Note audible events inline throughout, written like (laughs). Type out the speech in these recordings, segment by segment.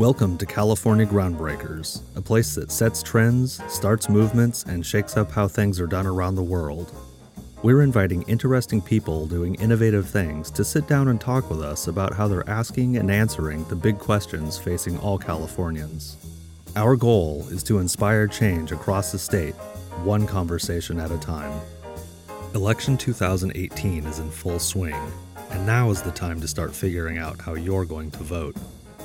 Welcome to California Groundbreakers, a place that sets trends, starts movements, and shakes up how things are done around the world. We're inviting interesting people doing innovative things to sit down and talk with us about how they're asking and answering the big questions facing all Californians. Our goal is to inspire change across the state, one conversation at a time. Election 2018 is in full swing, and now is the time to start figuring out how you're going to vote.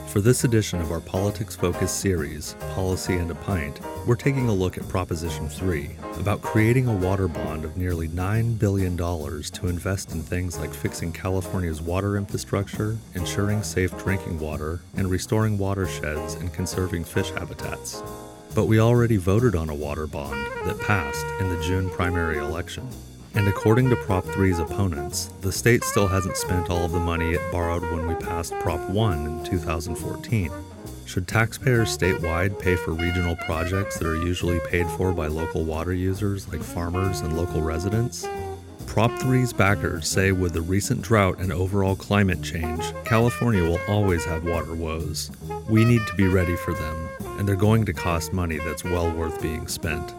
For this edition of our politics focused series, Policy and a Pint, we're taking a look at Proposition 3 about creating a water bond of nearly $9 billion to invest in things like fixing California's water infrastructure, ensuring safe drinking water, and restoring watersheds and conserving fish habitats. But we already voted on a water bond that passed in the June primary election. And according to Prop 3's opponents, the state still hasn't spent all of the money it borrowed when we passed Prop 1 in 2014. Should taxpayers statewide pay for regional projects that are usually paid for by local water users like farmers and local residents? Prop 3's backers say with the recent drought and overall climate change, California will always have water woes. We need to be ready for them, and they're going to cost money that's well worth being spent.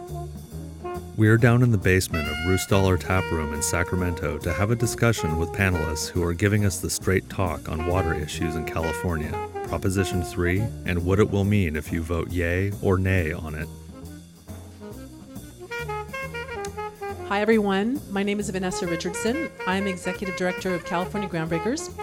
We are down in the basement of Ruhstaller Tap Room in Sacramento to have a discussion with panelists who are giving us the straight talk on water issues in California, Proposition 3, and what it will mean if you vote yay or nay on it. Hi, everyone. My name is Vanessa Richardson. I'm Executive Director of California Groundbreakers,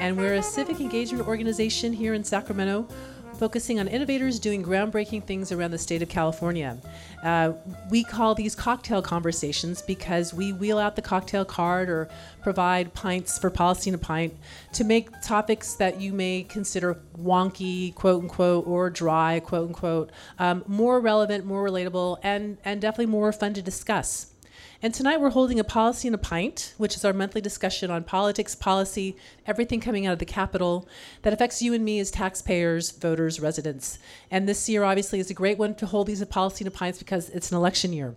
and we're a civic engagement organization here in Sacramento focusing on innovators doing groundbreaking things around the state of California. Uh, we call these cocktail conversations because we wheel out the cocktail card or provide pints for policy in a pint to make topics that you may consider wonky, quote unquote, or dry, quote unquote, um, more relevant, more relatable, and, and definitely more fun to discuss. And tonight we're holding a Policy in a Pint, which is our monthly discussion on politics, policy, everything coming out of the Capitol that affects you and me as taxpayers, voters, residents. And this year, obviously, is a great one to hold these Policy in a Pints because it's an election year.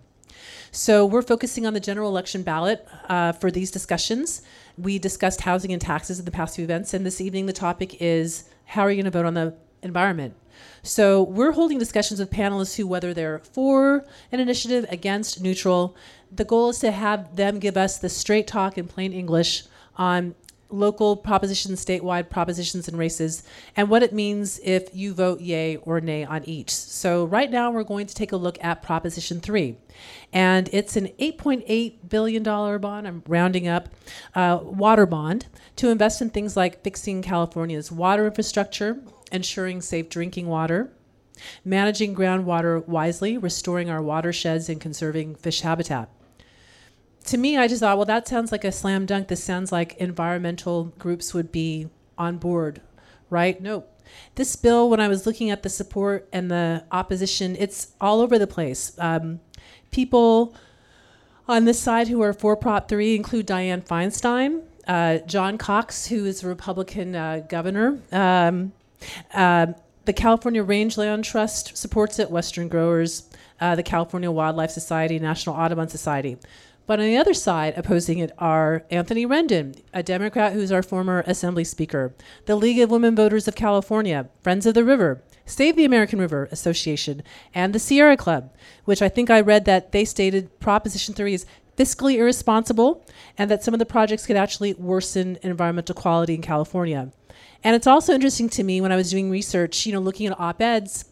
So we're focusing on the general election ballot uh, for these discussions. We discussed housing and taxes in the past few events, and this evening the topic is how are you going to vote on the environment? So we're holding discussions with panelists who, whether they're for an initiative, against, neutral, the goal is to have them give us the straight talk in plain English on local propositions, statewide propositions and races, and what it means if you vote yay or nay on each. So, right now, we're going to take a look at Proposition 3. And it's an $8.8 billion bond, I'm rounding up, uh, water bond to invest in things like fixing California's water infrastructure, ensuring safe drinking water, managing groundwater wisely, restoring our watersheds, and conserving fish habitat to me, I just thought, well, that sounds like a slam dunk. This sounds like environmental groups would be on board, right? No. This bill, when I was looking at the support and the opposition, it's all over the place. Um, people on this side who are for Prop 3 include Dianne Feinstein, uh, John Cox, who is a Republican uh, governor. Um, uh, the California Rangeland Trust supports it, Western Growers, uh, the California Wildlife Society, National Audubon Society. But on the other side, opposing it are Anthony Rendon, a Democrat who's our former Assembly Speaker, the League of Women Voters of California, Friends of the River, Save the American River Association, and the Sierra Club, which I think I read that they stated Proposition 3 is fiscally irresponsible and that some of the projects could actually worsen environmental quality in California. And it's also interesting to me when I was doing research, you know, looking at op eds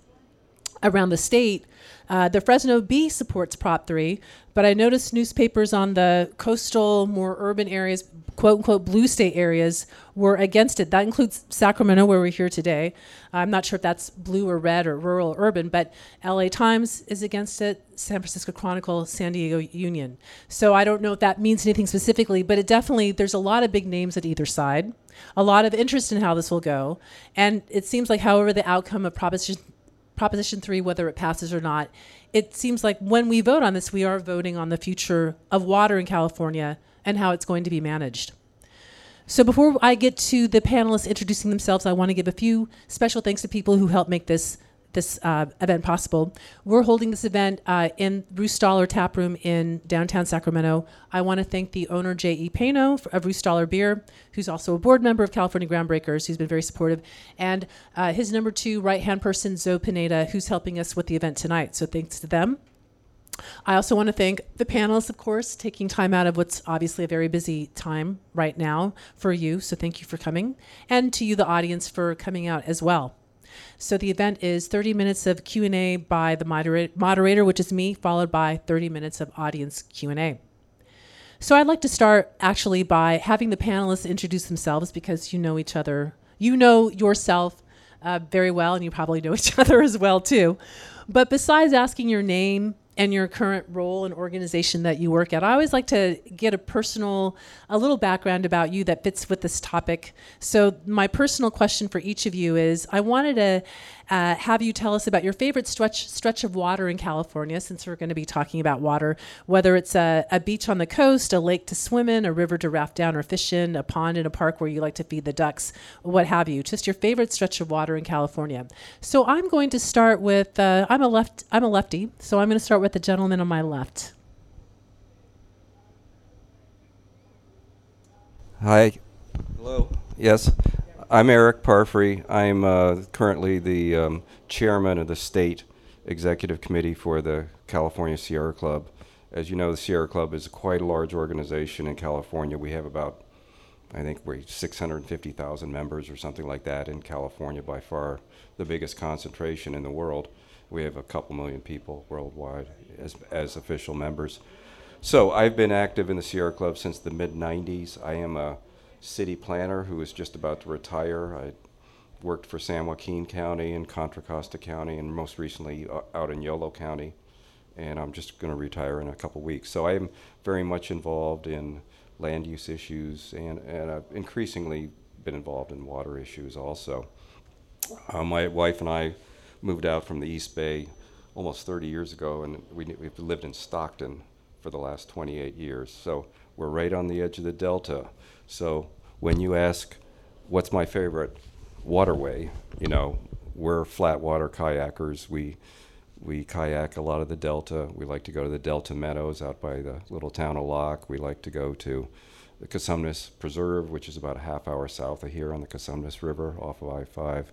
around the state uh, the Fresno Bee supports Prop 3, but I noticed newspapers on the coastal, more urban areas, quote unquote blue state areas, were against it. That includes Sacramento, where we're here today. I'm not sure if that's blue or red or rural or urban, but LA Times is against it, San Francisco Chronicle, San Diego Union. So I don't know if that means anything specifically, but it definitely, there's a lot of big names at either side, a lot of interest in how this will go. And it seems like, however, the outcome of Proposition Proposition 3, whether it passes or not, it seems like when we vote on this, we are voting on the future of water in California and how it's going to be managed. So before I get to the panelists introducing themselves, I want to give a few special thanks to people who helped make this this uh, event possible. We're holding this event uh, in Ruhstaller Tap Room in downtown Sacramento. I want to thank the owner, J.E. Paino, of Ruhstaller Beer, who's also a board member of California Groundbreakers, who's been very supportive, and uh, his number two right hand person, Zoe Pineda, who's helping us with the event tonight. So thanks to them. I also want to thank the panelists, of course, taking time out of what's obviously a very busy time right now for you. So thank you for coming, and to you, the audience, for coming out as well. So the event is 30 minutes of Q&A by the moderator, which is me, followed by 30 minutes of audience Q&A. So I'd like to start actually by having the panelists introduce themselves because you know each other. You know yourself uh, very well, and you probably know (laughs) each other as well too. But besides asking your name, and your current role and organization that you work at. I always like to get a personal, a little background about you that fits with this topic. So, my personal question for each of you is I wanted to uh, have you tell us about your favorite stretch stretch of water in California, since we're going to be talking about water, whether it's a, a beach on the coast, a lake to swim in, a river to raft down or fish in, a pond in a park where you like to feed the ducks, what have you. Just your favorite stretch of water in California. So I'm going to start with uh, I'm a left I'm a lefty, so I'm going to start with the gentleman on my left. Hi. Hello. Yes. I'm Eric Parfrey. I'm uh, currently the um, chairman of the state executive committee for the California Sierra Club. As you know, the Sierra Club is quite a large organization in California. We have about, I think, we're 650,000 members or something like that in California, by far the biggest concentration in the world. We have a couple million people worldwide as, as official members. So I've been active in the Sierra Club since the mid 90s. I am a city planner who is just about to retire. I worked for San Joaquin County and Contra Costa County, and most recently uh, out in Yolo County. And I'm just going to retire in a couple weeks. So I am very much involved in land use issues, and, and I've increasingly been involved in water issues also. Uh, my wife and I moved out from the East Bay almost 30 years ago, and we, we've lived in Stockton for the last 28 years. So we're right on the edge of the Delta. So when you ask, what's my favorite waterway, you know, we're flat water kayakers. We we kayak a lot of the delta. We like to go to the Delta Meadows out by the little town of Locke. We like to go to the Cosumnes Preserve, which is about a half hour south of here on the Cosumnes River off of I-5.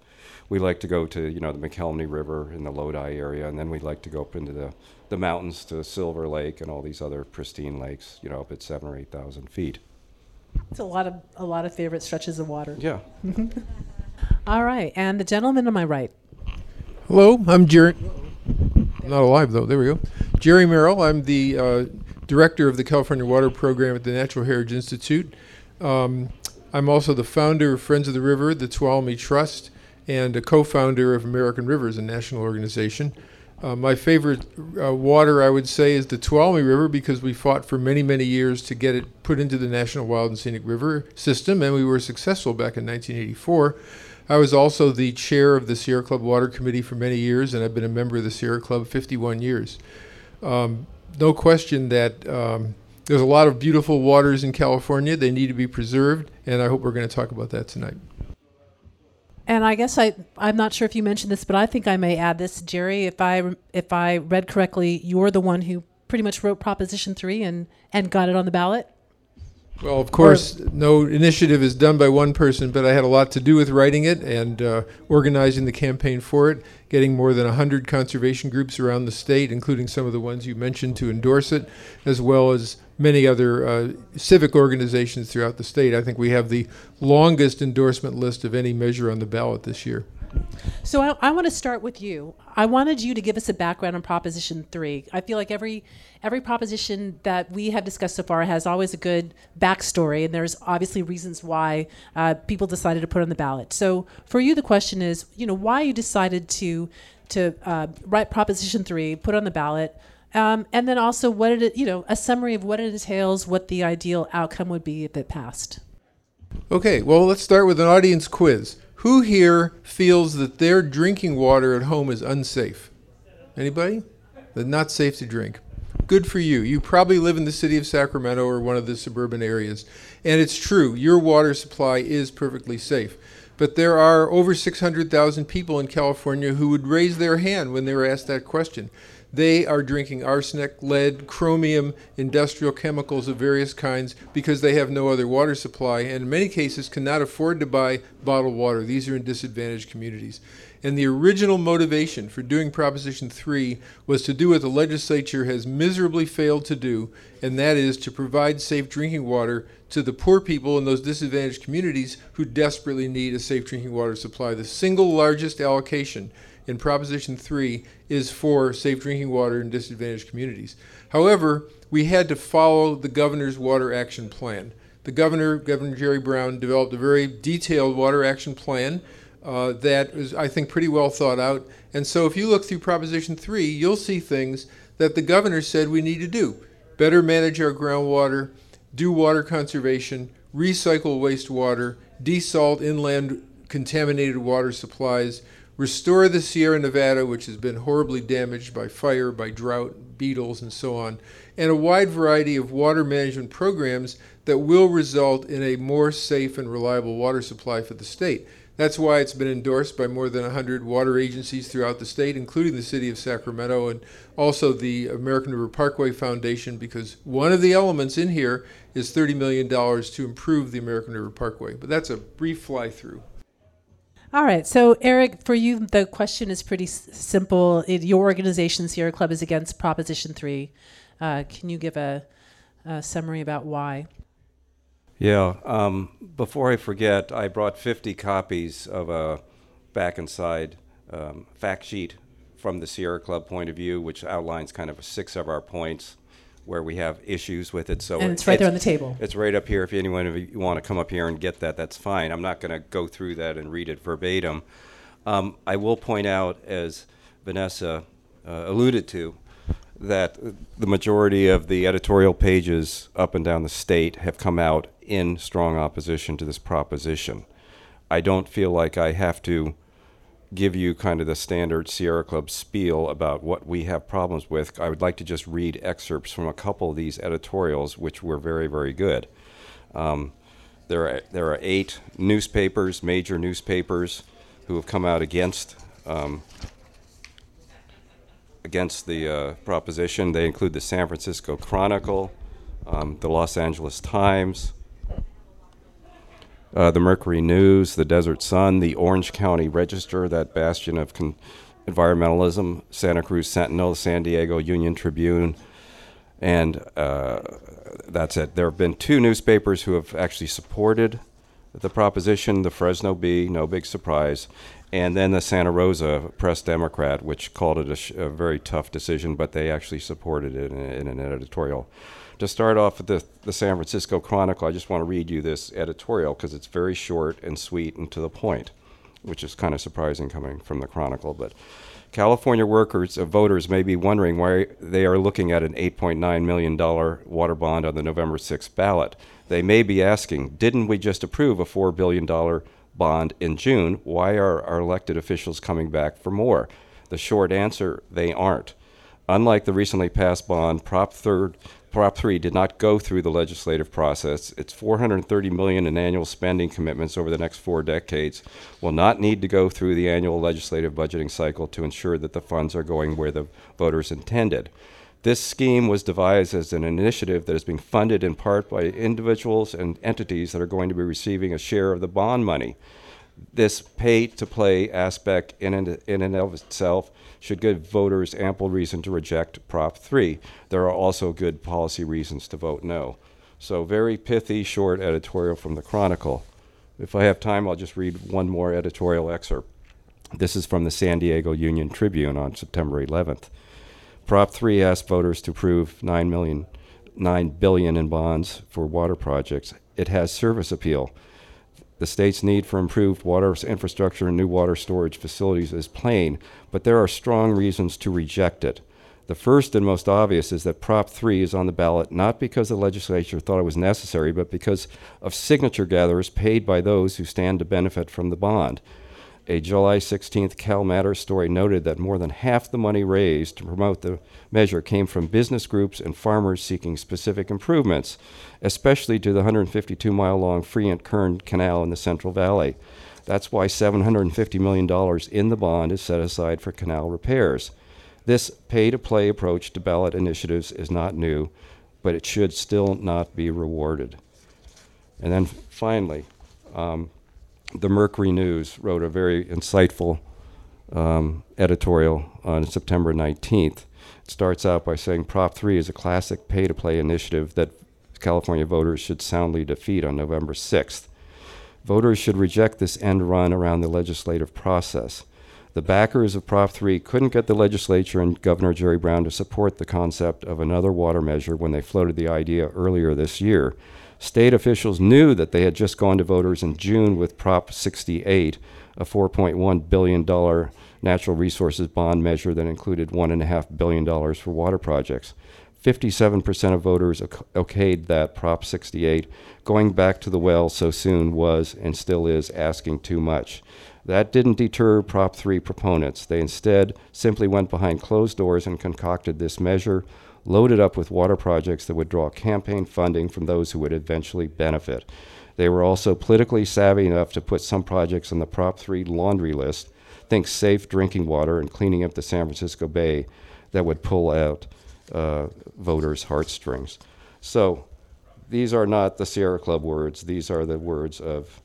We like to go to, you know, the Mokelumne River in the Lodi area, and then we like to go up into the, the mountains to Silver Lake and all these other pristine lakes, you know, up at seven or 8,000 feet. It's a lot of a lot of favorite stretches of water. Yeah. (laughs) All right, and the gentleman on my right. Hello, I'm Jerry. I'm not alive though. There we go. Jerry Meral. I'm the uh, director of the California Water Program at the Natural Heritage Institute. Um, I'm also the founder of Friends of the River, the Tuolumne Trust, and a co-founder of American Rivers, a national organization. Uh, my favorite uh, water, I would say, is the Tuolumne River because we fought for many, many years to get it put into the National Wild and Scenic River system, and we were successful back in 1984. I was also the chair of the Sierra Club Water Committee for many years, and I've been a member of the Sierra Club 51 years. Um, no question that um, there's a lot of beautiful waters in California. They need to be preserved, and I hope we're going to talk about that tonight. And I guess I I'm not sure if you mentioned this, but I think I may add this, Jerry. If I if I read correctly, you're the one who pretty much wrote Proposition Three and and got it on the ballot. Well, of course, no initiative is done by one person, but I had a lot to do with writing it and uh, organizing the campaign for it, getting more than 100 conservation groups around the state, including some of the ones you mentioned, to endorse it, as well as many other uh, civic organizations throughout the state. I think we have the longest endorsement list of any measure on the ballot this year. So I, I want to start with you. I wanted you to give us a background on Proposition Three. I feel like every every proposition that we have discussed so far has always a good backstory, and there's obviously reasons why uh, people decided to put on the ballot. So for you, the question is, you know, why you decided to to uh, write Proposition Three, put on the ballot. Um, and then also what it, you know, a summary of what it entails, what the ideal outcome would be if it passed. Okay, well, let's start with an audience quiz. Who here feels that their drinking water at home is unsafe? Anybody? That not safe to drink. Good for you. You probably live in the city of Sacramento or one of the suburban areas. And it's true, your water supply is perfectly safe. But there are over 600,000 people in California who would raise their hand when they were asked that question. They are drinking arsenic, lead, chromium, industrial chemicals of various kinds because they have no other water supply and in many cases cannot afford to buy bottled water. These are in disadvantaged communities. And the original motivation for doing Proposition 3 was to do what the legislature has miserably failed to do, and that is to provide safe drinking water to the poor people in those disadvantaged communities who desperately need a safe drinking water supply. The single largest allocation in Proposition 3 is for safe drinking water in disadvantaged communities. However, we had to follow the governor's water action plan. The governor, Governor Jerry Brown, developed a very detailed water action plan uh, that is, I think, pretty well thought out. And so if you look through Proposition 3, you'll see things that the governor said we need to do better manage our groundwater, do water conservation, recycle wastewater, desalt inland contaminated water supplies, restore the Sierra Nevada, which has been horribly damaged by fire, by drought, beetles, and so on, and a wide variety of water management programs that will result in a more safe and reliable water supply for the state. That's why it's been endorsed by more than 100 water agencies throughout the state, including the city of Sacramento and also the American River Parkway Foundation, because one of the elements in here is $30 million to improve the American River Parkway. But that's a brief fly through. All right. So, Eric, for you, the question is pretty s- simple. It, your organization, Sierra Club, is against Proposition 3. Uh, can you give a, a summary about why? Yeah. Um, before I forget, I brought 50 copies of a back and side um, fact sheet from the Sierra Club point of view, which outlines kind of six of our points where we have issues with it. So And it's right there on the table. It's right up here. If anyone of you want to come up here and get that, that's fine. I'm not going to go through that and read it verbatim. Um, I will point out, as Vanessa uh, alluded to, that the majority of the editorial pages up and down the state have come out in strong opposition to this proposition. I don't feel like I have to give you kind of the standard Sierra Club spiel about what we have problems with. I would like to just read excerpts from a couple of these editorials, which were very, very good. Um, there, are, there are eight newspapers, major newspapers, who have come out against um, against the uh, proposition. They include the San Francisco Chronicle, um, the Los Angeles Times, uh, the Mercury News, the Desert Sun, the Orange County Register, that bastion of environmentalism, Santa Cruz Sentinel, the San Diego Union Tribune, and uh, that's it. There have been two newspapers who have actually supported the proposition the Fresno Bee, no big surprise, and then the Santa Rosa Press Democrat, which called it a, sh- a very tough decision, but they actually supported it in, in an editorial. To start off with the, the San Francisco Chronicle, I just want to read you this editorial because it's very short and sweet and to the point, which is kind of surprising coming from the Chronicle. But California workers, uh, voters may be wondering why they are looking at an $8.9 million water bond on the November 6th ballot. They may be asking, didn't we just approve a $4 billion bond in June? Why are our elected officials coming back for more? The short answer, they aren't. Unlike the recently passed bond, Prop 3rd Prop 3 did not go through the legislative process. Its 430 million in annual spending commitments over the next 4 decades will not need to go through the annual legislative budgeting cycle to ensure that the funds are going where the voters intended. This scheme was devised as an initiative that is being funded in part by individuals and entities that are going to be receiving a share of the bond money. This pay to play aspect, in and, in and of itself, should give voters ample reason to reject Prop 3. There are also good policy reasons to vote no. So, very pithy, short editorial from the Chronicle. If I have time, I'll just read one more editorial excerpt. This is from the San Diego Union Tribune on September 11th. Prop 3 asked voters to approve 9 million 9 billion in bonds for water projects. It has service appeal. The state's need for improved water infrastructure and new water storage facilities is plain, but there are strong reasons to reject it. The first and most obvious is that Prop 3 is on the ballot not because the legislature thought it was necessary, but because of signature gatherers paid by those who stand to benefit from the bond. A July 16th Cal Matters story noted that more than half the money raised to promote the measure came from business groups and farmers seeking specific improvements, especially to the 152 mile long Friant Kern Canal in the Central Valley. That's why $750 million in the bond is set aside for canal repairs. This pay to play approach to ballot initiatives is not new, but it should still not be rewarded. And then finally, um, the Mercury News wrote a very insightful um, editorial on September 19th. It starts out by saying Prop 3 is a classic pay to play initiative that California voters should soundly defeat on November 6th. Voters should reject this end run around the legislative process. The backers of Prop 3 couldn't get the legislature and Governor Jerry Brown to support the concept of another water measure when they floated the idea earlier this year. State officials knew that they had just gone to voters in June with Prop 68, a $4.1 billion natural resources bond measure that included $1.5 billion for water projects. 57% of voters okayed that Prop 68. Going back to the well so soon was and still is asking too much. That didn't deter Prop 3 proponents. They instead simply went behind closed doors and concocted this measure, loaded up with water projects that would draw campaign funding from those who would eventually benefit. They were also politically savvy enough to put some projects on the Prop 3 laundry list, think safe drinking water and cleaning up the San Francisco Bay, that would pull out uh, voters' heartstrings. So these are not the Sierra Club words, these are the words of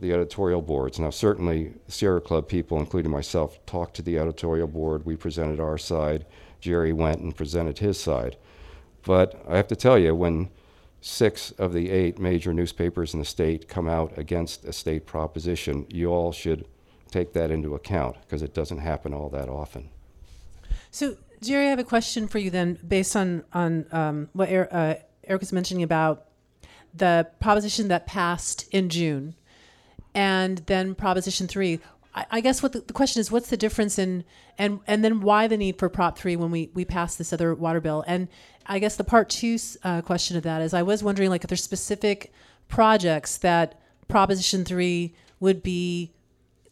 the editorial boards. Now, certainly, Sierra Club people, including myself, talked to the editorial board. We presented our side. Jerry went and presented his side. But I have to tell you, when six of the eight major newspapers in the state come out against a state proposition, you all should take that into account because it doesn't happen all that often. So, Jerry, I have a question for you then, based on on um, what er, uh, Eric was mentioning about the proposition that passed in June, and then Proposition Three. I, guess what the, the, question is, what's the difference in and and then why the need for Prop Three when we we pass this other water bill? And I guess the part two uh, question of that is, I was wondering like if there's specific projects that Proposition Three would be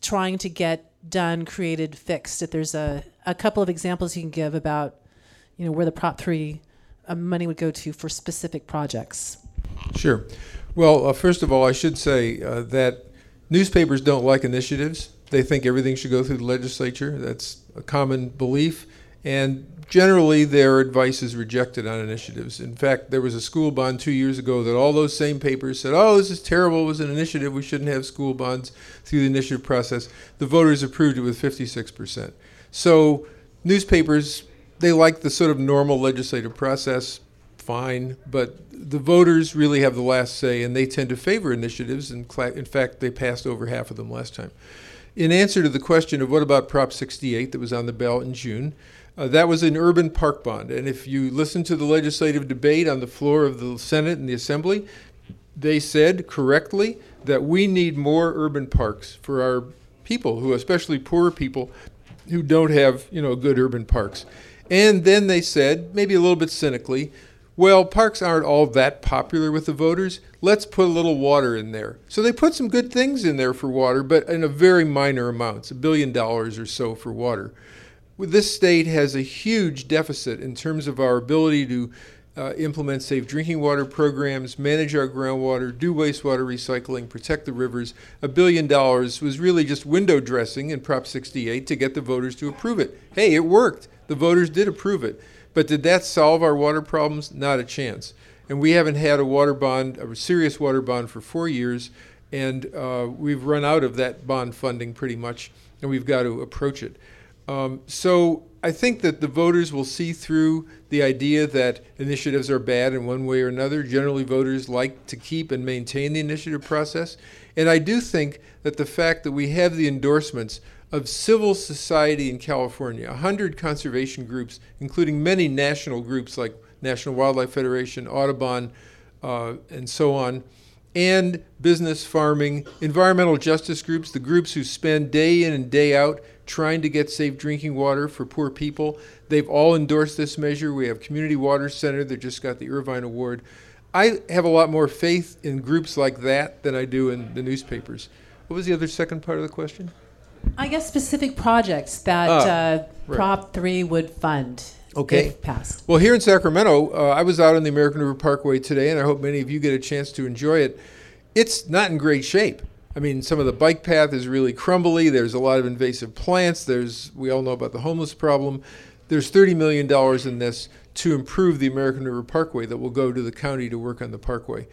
trying to get done, created, fixed. If there's a, a couple of examples you can give about, you know, where the Prop 3 uh, money would go to for specific projects. Sure. Well, uh, first of all, I should say uh, that newspapers don't like initiatives. They think everything should go through the legislature. That's a common belief. And generally their advice is rejected on initiatives. In fact, there was a school bond two years ago that all those same papers said, oh, this is terrible, it was an initiative, we shouldn't have school bonds through the initiative process. The voters approved it with 56%. So newspapers, they like the sort of normal legislative process, fine, but the voters really have the last say and they tend to favor initiatives. And in fact, they passed over half of them last time. In answer to the question of what about Prop 68 that was on the ballot in June, uh, that was an urban park bond. And if you listen to the legislative debate on the floor of the Senate and the Assembly, they said correctly that we need more urban parks for our people, who especially poor people who don't have you know good urban parks. And then they said, maybe a little bit cynically, well, parks aren't all that popular with the voters. Let's put a little water in there. So they put some good things in there for water, but in a very minor amounts, a billion dollars or so for water this state has a huge deficit in terms of our ability to uh, implement safe drinking water programs, manage our groundwater, do wastewater recycling, protect the rivers. A billion dollars was really just window dressing in Prop 68 to get the voters to approve it. Hey, it worked. The voters did approve it. But did that solve our water problems? Not a chance. And we haven't had a water bond, a serious water bond, for four years. And uh, we've run out of that bond funding pretty much, and we've got to approach it. Um, so I think that the voters will see through the idea that initiatives are bad in one way or another. Generally, voters like to keep and maintain the initiative process. And I do think that the fact that we have the endorsements of civil society in California, 100 conservation groups, including many national groups like National Wildlife Federation, Audubon, uh, and so on, and business, farming, environmental justice groups, the groups who spend day in and day out trying to get safe drinking water for poor people. They've all endorsed this measure. We have Community Water Center that just got the Irvine Award. I have a lot more faith in groups like that than I do in the newspapers. What was the other second part of the question? I guess specific projects that ah, uh, right. Prop 3 would fund. Okay. If passed. Well, here in Sacramento, uh, I was out on the American River Parkway today, and I hope many of you get a chance to enjoy it. It's not in great shape. I mean, some of the bike path is really crumbly. There's a lot of invasive plants. There's we all know about the homeless problem. There's $30 million in this to improve the American River Parkway that will go to the county to work on the parkway.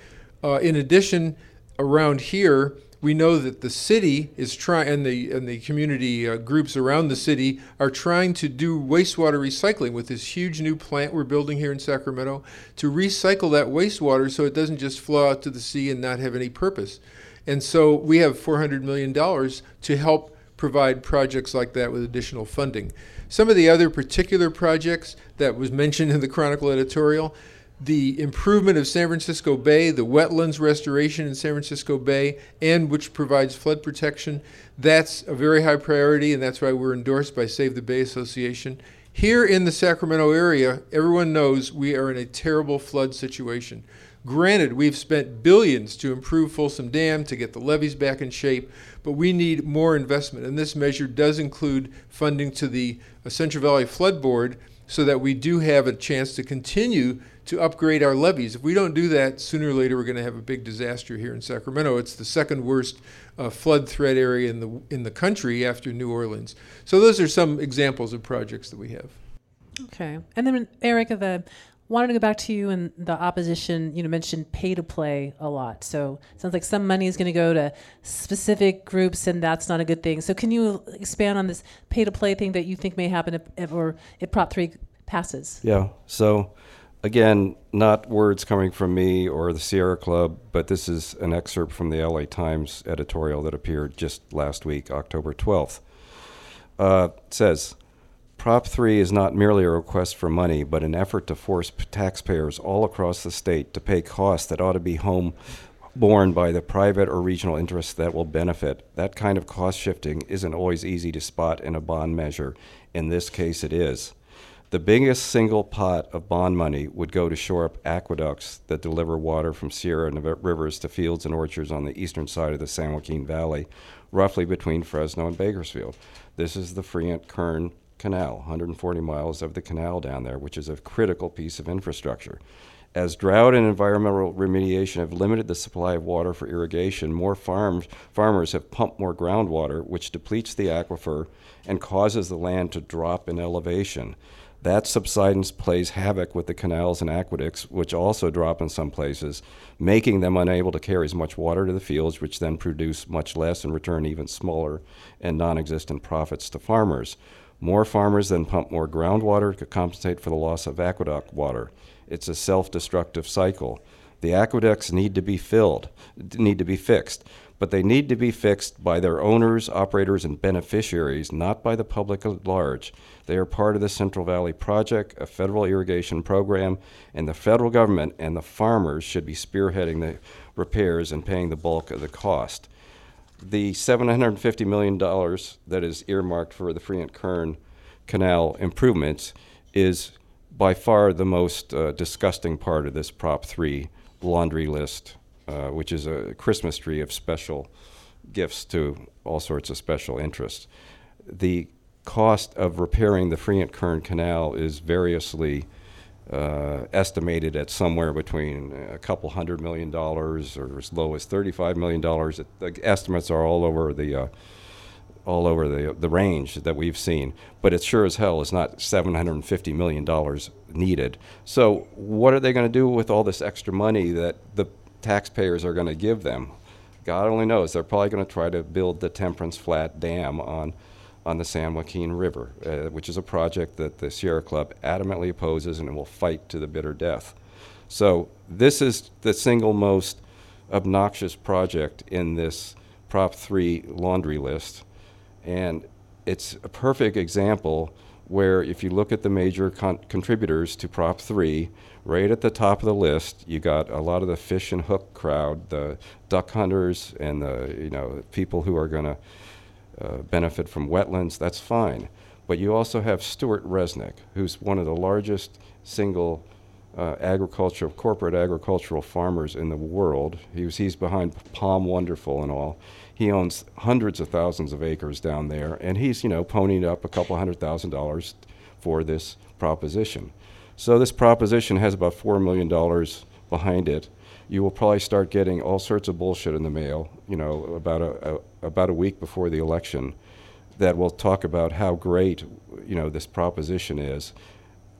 Uh, in addition, around here, we know that the city is trying, and the and the community uh, groups around the city are trying to do wastewater recycling with this huge new plant we're building here in Sacramento to recycle that wastewater so it doesn't just flow out to the sea and not have any purpose. And so we have 400 million dollars to help provide projects like that with additional funding. Some of the other particular projects that was mentioned in the Chronicle editorial the improvement of San Francisco Bay, the wetlands restoration in San Francisco Bay, and which provides flood protection. That's a very high priority, and that's why we're endorsed by Save the Bay Association. Here in the Sacramento area, everyone knows we are in a terrible flood situation. Granted, we've spent billions to improve Folsom Dam to get the levees back in shape, but we need more investment. And this measure does include funding to the uh, Central Valley Flood Board so that we do have a chance to continue to upgrade our levees. If we don't do that, sooner or later we're going to have a big disaster here in Sacramento. It's the second worst uh, flood threat area in the in the country after New Orleans. So those are some examples of projects that we have. Okay, and then Erica, the wanted to go back to you and the opposition. You know, mentioned pay to play a lot. So sounds like some money is going to go to specific groups, and that's not a good thing. So can you expand on this pay to play thing that you think may happen if, if or if Prop three passes? Yeah. So again, not words coming from me or the Sierra Club, but this is an excerpt from the LA Times editorial that appeared just last week, October 12th. Uh, says, Prop 3 is not merely a request for money, but an effort to force taxpayers all across the state to pay costs that ought to be home borne by the private or regional interests that will benefit. That kind of cost shifting isn't always easy to spot in a bond measure. In this case, it is. The biggest single pot of bond money would go to shore up aqueducts that deliver water from Sierra rivers to fields and orchards on the eastern side of the San Joaquin Valley, roughly between Fresno and Bakersfield. This is the Friant Kern Canal, 140 miles of the canal down there, which is a critical piece of infrastructure. As drought and environmental remediation have limited the supply of water for irrigation, more farms, farmers have pumped more groundwater, which depletes the aquifer and causes the land to drop in elevation. That subsidence plays havoc with the canals and aqueducts, which also drop in some places, making them unable to carry as much water to the fields, which then produce much less and return even smaller and non existent profits to farmers. More farmers then pump more groundwater to compensate for the loss of aqueduct water. It's a self destructive cycle. The aqueducts need to be filled, need to be fixed but they need to be fixed by their owners, operators, and beneficiaries, not by the public at large. They are part of the Central Valley Project, a federal irrigation program, and the federal government and the farmers should be spearheading the repairs and paying the bulk of the cost. The $750 million that is earmarked for the Friant Kern Canal improvements is by far the most uh, disgusting part of this Prop 3 laundry list uh, which is a Christmas tree of special gifts to all sorts of special interests. The cost of repairing the Friant Kern Canal is variously uh, estimated at somewhere between a couple hundred million dollars or as low as $35 million. The estimates are all over the uh, all over the the range that we've seen, but it sure as hell is not 750 million dollars needed. So what are they going to do with all this extra money that the taxpayers are going to give them. God only knows. They're probably going to try to build the Temperance Flat Dam on, on the San Joaquin River, uh, which is a project that the Sierra Club adamantly opposes and will fight to the bitter death. So, this is the single most obnoxious project in this Prop 3 laundry list. And it's a perfect example where, if you look at the major con- contributors to Prop 3, right at the top of the list, you got a lot of the fish and hook crowd, the duck hunters, and the you know people who are going to uh, benefit from wetlands. That's fine, but you also have Stewart Resnick, who's one of the largest single uh, agricultural corporate agricultural farmers in the world. He was, he's behind POM Wonderful and all. He owns hundreds of thousands of acres down there, and he's you know ponying up a couple hundred thousand dollars for this proposition. So this proposition has about $4 million behind it. You will probably start getting all sorts of bullshit in the mail, you know, about a, a about a week before the election that will talk about how great, you know, this proposition is.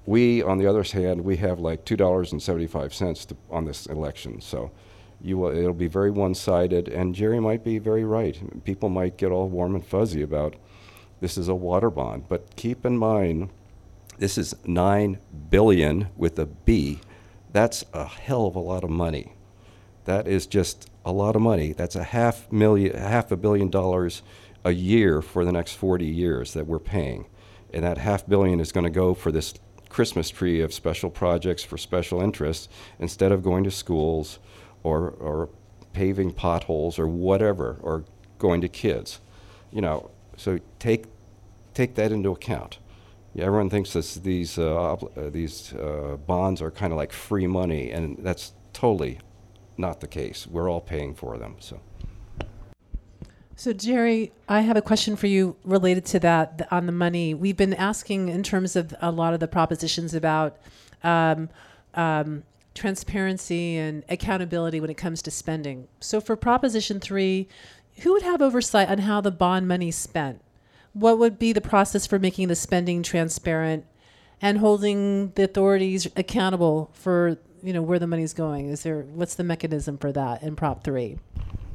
We, on the other hand, we have like two dollars and seventy-five cents on this election, so you will, it'll be very one-sided. And Jerry might be very right. People might get all warm and fuzzy about this is a water bond, but keep in mind, this is nine billion with a B. That's a hell of a lot of money. That is just a lot of money. That's a half million, half a billion dollars a year for the next 40 years that we're paying. And that half billion is going to go for this Christmas tree of special projects for special interests instead of going to schools or, or paving potholes or whatever or going to kids. You know, so take, take that into account. Yeah, everyone thinks these, uh, uh, these uh, bonds are kind of like free money, and that's totally not the case. We're all paying for them. So. So, Jerry, I have a question for you related to that th- on the money. We've been asking in terms of a lot of the propositions about um, um, transparency and accountability when it comes to spending. So, for Proposition 3, who would have oversight on how the bond money is spent? What would be the process for making the spending transparent and holding the authorities accountable for you know where the money's going? Is there what's the mechanism for that in Prop 3?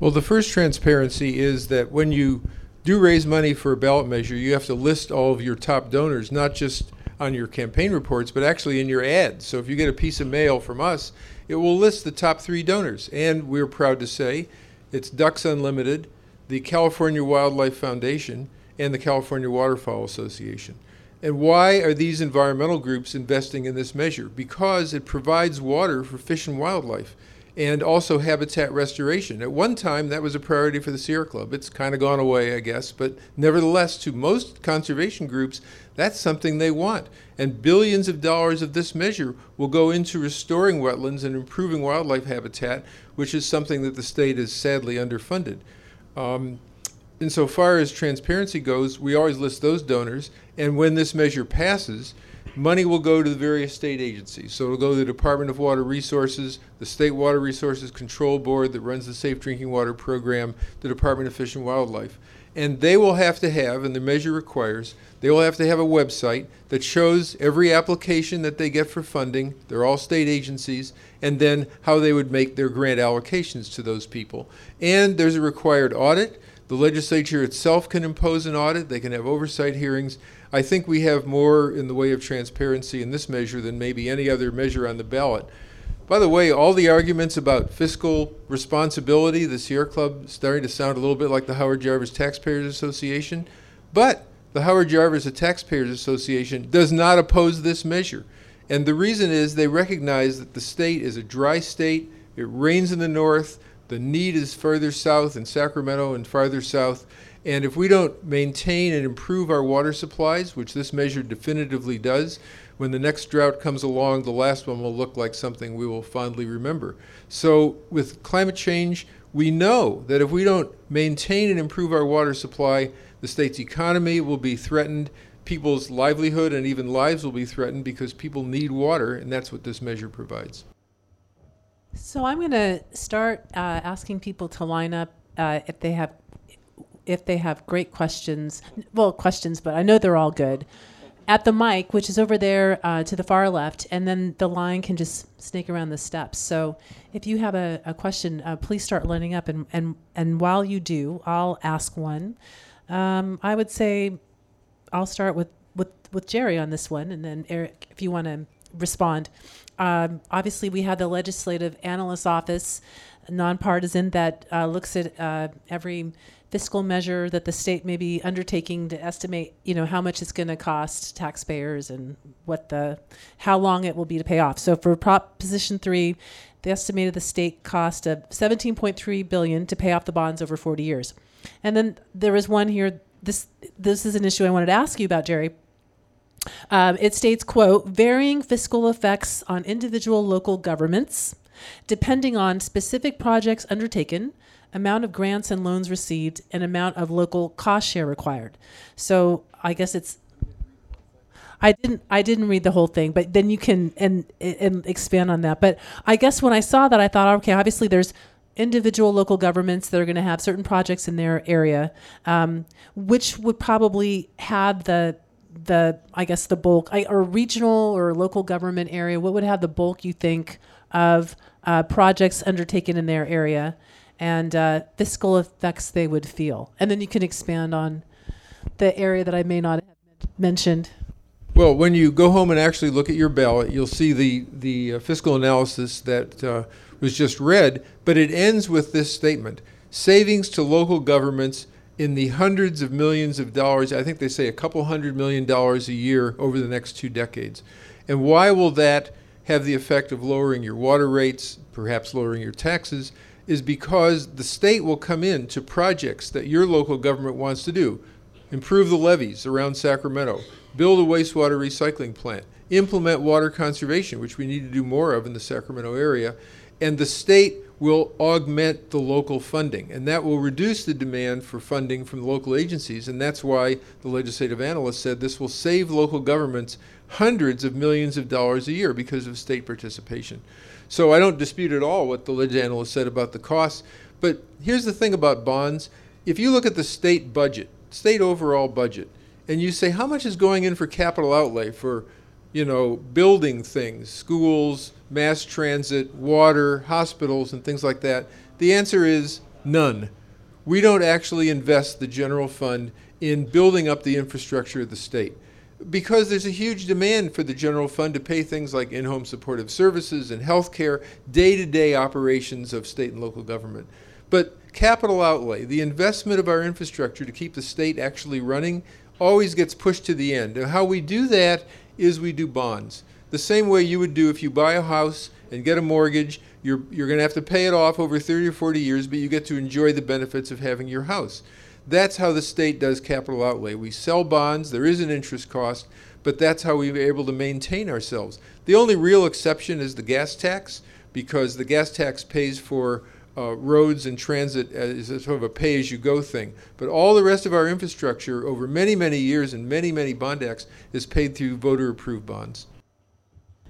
Well, the first transparency is that when you do raise money for a ballot measure, you have to list all of your top donors, not just on your campaign reports, but actually in your ads. So if you get a piece of mail from us, it will list the top three donors. And we're proud to say it's Ducks Unlimited, the California Wildlife Foundation, and the California Waterfowl Association. And why are these environmental groups investing in this measure? Because it provides water for fish and wildlife and also habitat restoration. At one time, that was a priority for the Sierra Club. It's kind of gone away, I guess, but nevertheless, to most conservation groups, that's something they want. And billions of dollars of this measure will go into restoring wetlands and improving wildlife habitat, which is something that the state is sadly underfunded. Um, insofar as transparency goes, we always list those donors, and when this measure passes, money will go to the various state agencies. So it'll go to the Department of Water Resources, the State Water Resources Control Board that runs the Safe Drinking Water Program, the Department of Fish and Wildlife. And they will have to have, and the measure requires, they will have to have a website that shows every application that they get for funding. They're all state agencies, and then how they would make their grant allocations to those people. And there's a required audit. The legislature itself can impose an audit, they can have oversight hearings. I think we have more in the way of transparency in this measure than maybe any other measure on the ballot. By the way, all the arguments about fiscal responsibility, the Sierra Club starting to sound a little bit like the Howard Jarvis Taxpayers Association, but the Howard Jarvis Taxpayers Association does not oppose this measure. And the reason is they recognize that the state is a dry state, it rains in the north, the need is further south in Sacramento and farther south, and if we don't maintain and improve our water supplies, which this measure definitively does, when the next drought comes along, the last one will look like something we will fondly remember. So, with climate change, we know that if we don't maintain and improve our water supply, the state's economy will be threatened, people's livelihood and even lives will be threatened because people need water, and that's what this measure provides. So I'm going to start uh, asking people to line up uh, if they have if they have great questions, well, questions, but I know they're all good, at the mic, which is over there uh, to the far left, and then the line can just snake around the steps. So if you have a, a question, uh, please start lining up, and, and, and while you do, I'll ask one. Um, I would say I'll start with, with, with Jerry on this one, and then Eric, if you want to respond. Um, obviously, we have the Legislative Analyst Office, nonpartisan, that uh, looks at uh, every fiscal measure that the state may be undertaking to estimate, you know, how much it's going to cost taxpayers and what the how long it will be to pay off. So for Proposition 3, they estimated the state cost of 17.3 billion to pay off the bonds over 40 years. And then there is one here this this is an issue I wanted to ask you about, Jerry. Um, it states, quote, varying fiscal effects on individual local governments depending on specific projects undertaken, amount of grants and loans received, and amount of local cost share required. So I guess it's I didn't I didn't read the whole thing, but then you can and and expand on that. But I guess when I saw that, I thought, okay, obviously there's individual local governments that are going to have certain projects in their area, um, which would probably have the the I guess the bulk I, or regional or local government area. What would have the bulk you think of uh, projects undertaken in their area and uh, fiscal effects they would feel, and then you can expand on the area that I may not have mentioned. Well, when you go home and actually look at your ballot, you'll see the the uh, fiscal analysis that uh, was just read, but it ends with this statement: savings to local governments in the hundreds of millions of dollars. I think they say a couple hundred million dollars a year over the next two decades. And why will that have the effect of lowering your water rates, perhaps lowering your taxes? Is because the state will come in to projects that your local government wants to do improve the levees around Sacramento, build a wastewater recycling plant, implement water conservation, which we need to do more of in the Sacramento area, and the state will augment the local funding, and that will reduce the demand for funding from local agencies. And that's why the legislative analyst said this will save local governments hundreds of millions of dollars a year because of state participation. So I don't dispute at all what the legislative analyst said about the costs. But here's the thing about bonds if you look at the state budget, state overall budget, and you say how much is going in for capital outlay for, you know, building things, schools, mass transit, water, hospitals, and things like that, the answer is none. We don't actually invest the general fund in building up the infrastructure of the state because there's a huge demand for the general fund to pay things like in-home supportive services and health care, day-to-day operations of state and local government. But capital outlay, the investment of our infrastructure to keep the state actually running, always gets pushed to the end. And how we do that is we do bonds. The same way you would do if you buy a house and get a mortgage, you're, you're going to have to pay it off over 30 or 40 years, but you get to enjoy the benefits of having your house. That's how the state does capital outlay. We sell bonds, there is an interest cost, but that's how we're able to maintain ourselves. The only real exception is the gas tax, because the gas tax pays for uh, roads and transit as a sort of a pay as you go thing. But all the rest of our infrastructure over many, many years and many, many bond acts is paid through voter approved bonds.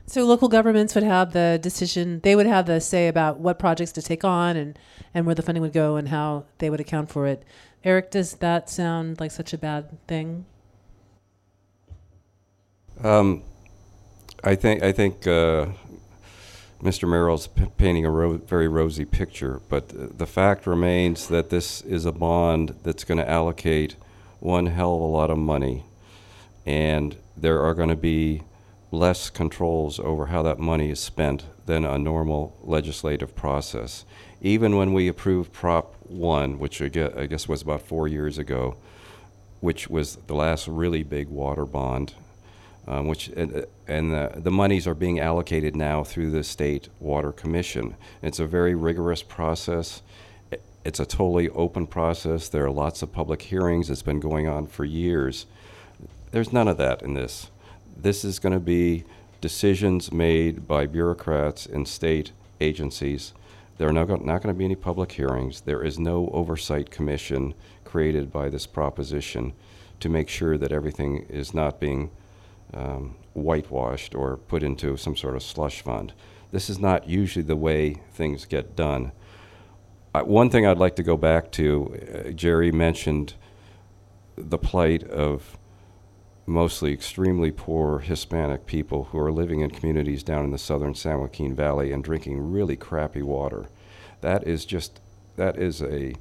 So local governments would have the decision, they would have the say about what projects to take on and, and where the funding would go and how they would account for it. Eric, does that sound like such a bad thing? Um, I think I think uh, Mr. Meral's p- painting a ro- very rosy picture, but th- the fact remains that this is a bond that's going to allocate one hell of a lot of money, and there are going to be less controls over how that money is spent than a normal legislative process. Even when we approved Prop 1, which I gue- I guess was about four years ago, which was the last really big water bond, um, which and, and the, the monies are being allocated now through the state water commission. It's a very rigorous process. It's a totally open process. There are lots of public hearings. It's been going on for years. There's none of that in this. This is going to be decisions made by bureaucrats in state agencies. There are no, not going to be any public hearings. There is no oversight commission created by this proposition to make sure that everything is not being um, whitewashed or put into some sort of slush fund. This is not usually the way things get done. One thing I'd like to go back to, uh, Jerry mentioned the plight of mostly extremely poor Hispanic people who are living in communities down in the southern San Joaquin Valley and drinking really crappy water. That is just, that is a,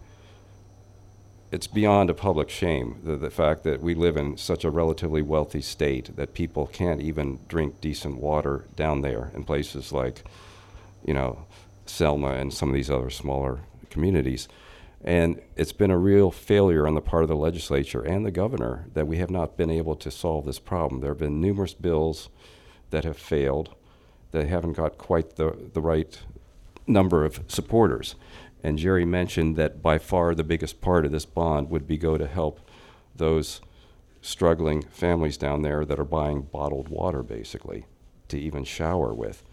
it's beyond a public shame, the, the fact that we live in such a relatively wealthy state that people can't even drink decent water down there in places like, you know, Selma and some of these other smaller communities. And it's been a real failure on the part of the legislature and the governor that we have not been able to solve this problem. There have been numerous bills that have failed. They haven't got quite the, the right number of supporters. And Jerry mentioned that by far the biggest part of this bond would be go to help those struggling families down there that are buying bottled water basically to even shower with.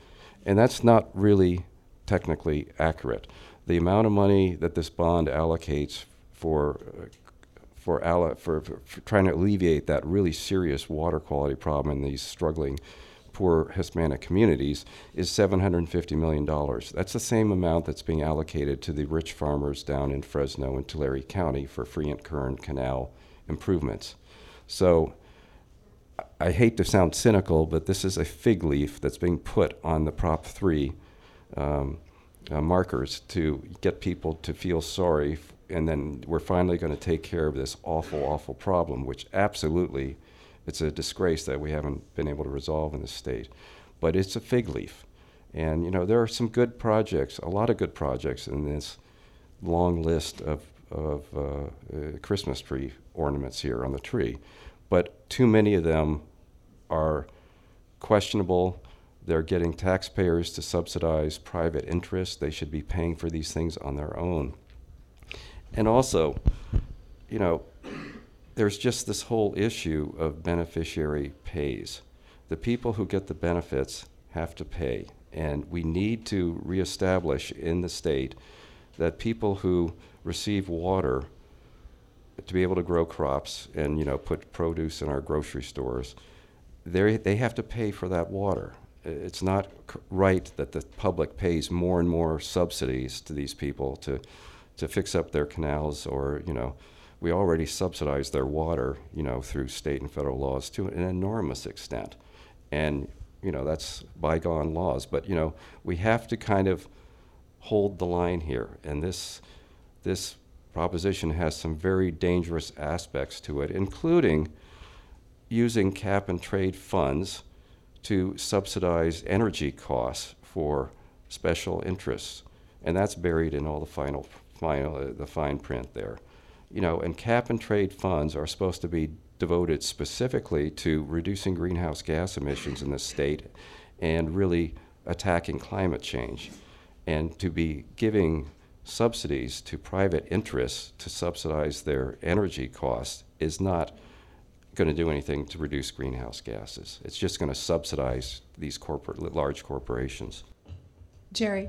And that's not really technically accurate. The amount of money that this bond allocates for, uh, for, alle- for, for, for trying to alleviate that really serious water quality problem in these struggling poor Hispanic communities is $750 million. That's the same amount that's being allocated to the rich farmers down in Fresno and Tulare County for Friant Kern Canal improvements. So I hate to sound cynical, but this is a fig leaf that's being put on the Prop 3 um, uh, markers to get people to feel sorry, and then we're finally going to take care of this awful, awful problem, which absolutely it's a disgrace that we haven't been able to resolve in the state. But it's a fig leaf. And, you know, there are some good projects, a lot of good projects in this long list of, of uh, uh, Christmas tree ornaments here on the tree. But too many of them are questionable. They're getting taxpayers to subsidize private interests. They should be paying for these things on their own. And also, you know, there's just this whole issue of beneficiary pays. The people who get the benefits have to pay. And we need to reestablish in the state that people who receive water to be able to grow crops and you know put produce in our grocery stores, they they have to pay for that water. It's not right that the public pays more and more subsidies to these people to to fix up their canals or you know we already subsidize their water you know through state and federal laws to an enormous extent. And you know that's bygone laws. But you know we have to kind of hold the line here. And this this proposition has some very dangerous aspects to it including using cap and trade funds to subsidize energy costs for special interests, and that's buried in all the final, final, uh, the fine print there. You know, and cap and trade funds are supposed to be devoted specifically to reducing greenhouse gas emissions in the state and really attacking climate change, and to be giving subsidies to private interests to subsidize their energy costs is not going to do anything to reduce greenhouse gases. It's just going to subsidize these corporate, large corporations. Jerry.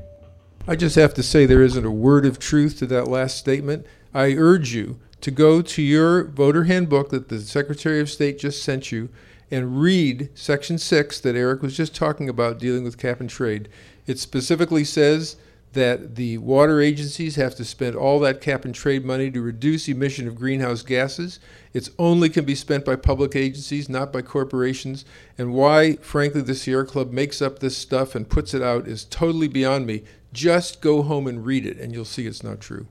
I just have to say there isn't a word of truth to that last statement. I urge you to go to your voter handbook that the Secretary of State just sent you and read Section 6 that Eric was just talking about dealing with cap and trade. It specifically says that the water agencies have to spend all that cap and trade money to reduce emission of greenhouse gases. It's only can be spent by public agencies, not by corporations. And why, frankly, the Sierra Club makes up this stuff and puts it out is totally beyond me. Just go home and read it, and you'll see it's not true.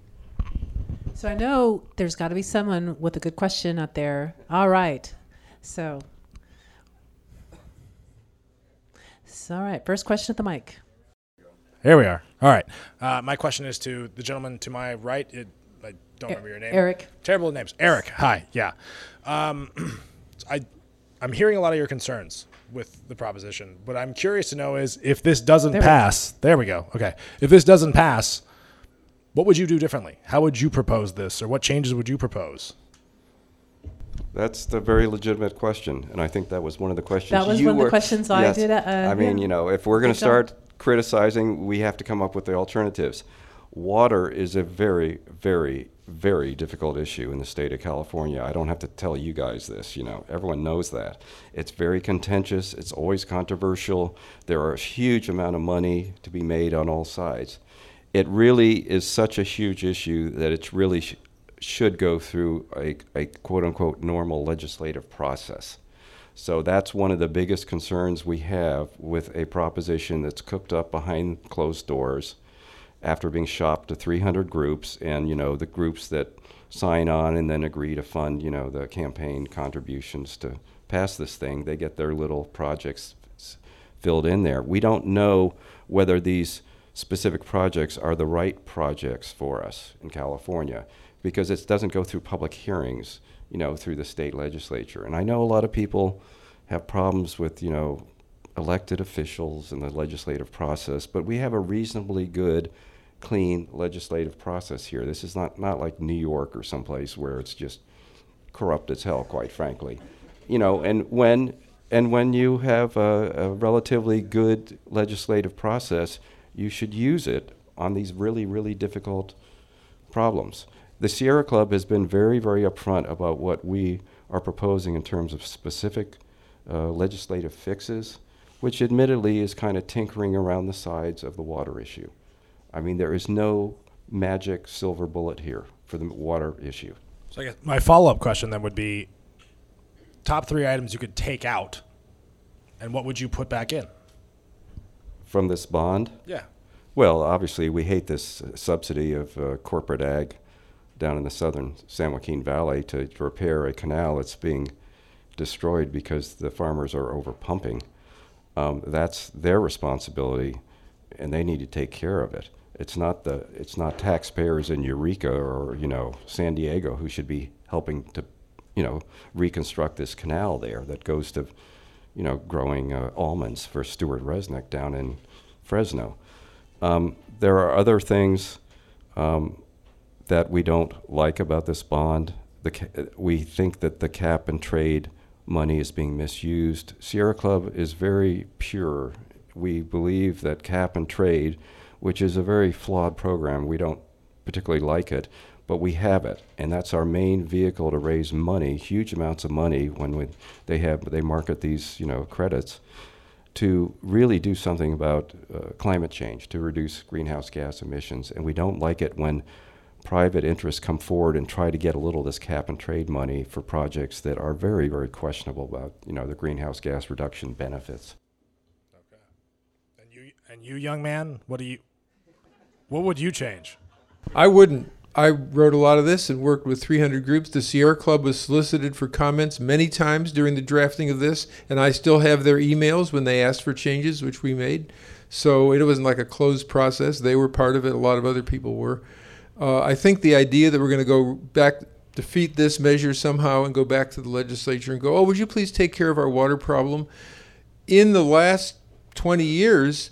So I know there's got to be someone with a good question out there. All right. So, so all right. First question at the mic. Here we are. All right. Uh, my question is to the gentleman to my right. It, I don't remember your name. Eric. Terrible names. Eric. Hi. Yeah. Um, (clears throat) I, I'm hearing a lot of your concerns with the proposition. What I'm curious to know is if this doesn't There we pass. There we go. Okay. If this doesn't pass, what would you do differently? How would you propose this, or what changes would you propose? That's the very legitimate question, and I think that was one of the questions. That was you one of the were- questions I did, uh, I mean, yeah. you know, if we're going Good to job. start criticizing, we have to come up with the alternatives. Water is a very, very, very difficult issue in the state of California. I don't have to tell you guys this, you know, everyone knows that. It's very contentious, it's always controversial. There are a huge amount of money to be made on all sides. It really is such a huge issue that it's really sh- should go through a, a quote unquote normal legislative process. So that's one of the biggest concerns we have with a proposition that's cooked up behind closed doors after being shopped to 300 groups and you know the groups that sign on and then agree to fund you know the campaign contributions to pass this thing they get their little projects filled in there. We don't know whether these specific projects are the right projects for us in California because it doesn't go through public hearings you know through the state legislature and I know a lot of people have problems with you know elected officials and the legislative process, but we have a reasonably good, clean legislative process here. This is not, not like New York or someplace where it's just corrupt as hell, quite frankly. You know, and when and when you have a, a relatively good legislative process, you should use it on these really, really difficult problems. The Sierra Club has been very, very upfront about what we are proposing in terms of specific uh, legislative fixes, which admittedly is kind of tinkering around the sides of the water issue. I mean, there is no magic silver bullet here for the water issue. So I guess my follow up question then would be top three items you could take out, and what would you put back in? From this bond? Yeah. Well, obviously, we hate this uh, subsidy of uh, corporate ag down in the southern San Joaquin Valley to, repair a canal that's being destroyed because the farmers are over pumping. Um, that's their responsibility, and they need to take care of it. It's not the it's not taxpayers in Eureka or you know San Diego who should be helping to you know reconstruct this canal there that goes to you know growing uh, almonds for Stewart Resnick down in Fresno. Um, there are other things um, that we don't like about this bond. The we think that the cap and trade money is being misused. Sierra Club is very pure. We believe that cap and trade, which is a very flawed program, we don't particularly like it, but we have it, and that's our main vehicle to raise money, huge amounts of money when we, they have they market these you know credits to really do something about uh, climate change, to reduce greenhouse gas emissions, and we don't like it when private interests come forward and try to get a little of this cap and trade money for projects that are very, very questionable about, you know, the greenhouse gas reduction benefits. Okay. And you, and you, young man, what do you, what would you change? I wouldn't. I wrote a lot of this and worked with 300 groups. The Sierra Club was solicited for comments many times during the drafting of this, and I still have their emails when they asked for changes, which we made. So it wasn't like a closed process. They were part of it. A lot of other people were. Uh, I think the idea that we're going to go back, defeat this measure somehow, and go back to the legislature and go, oh, would you please take care of our water problem? In the last 20 years,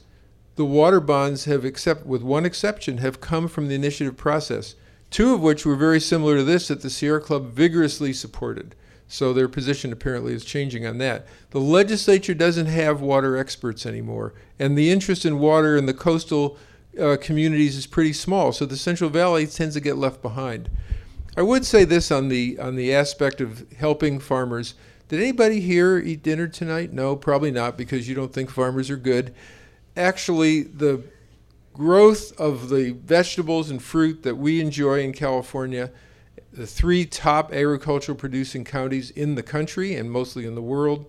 the water bonds have, except with one exception, have come from the initiative process. Two of which were very similar to this that the Sierra Club vigorously supported. So their position apparently is changing on that. The legislature doesn't have water experts anymore, and the interest in water in the coastal uh, communities is pretty small. So the Central Valley tends to get left behind. I would say this on the on the aspect of helping farmers. Did anybody here eat dinner tonight? No, probably not, because you don't think farmers are good. Actually, the growth of the vegetables and fruit that we enjoy in California, the three top agricultural producing counties in the country and mostly in the world,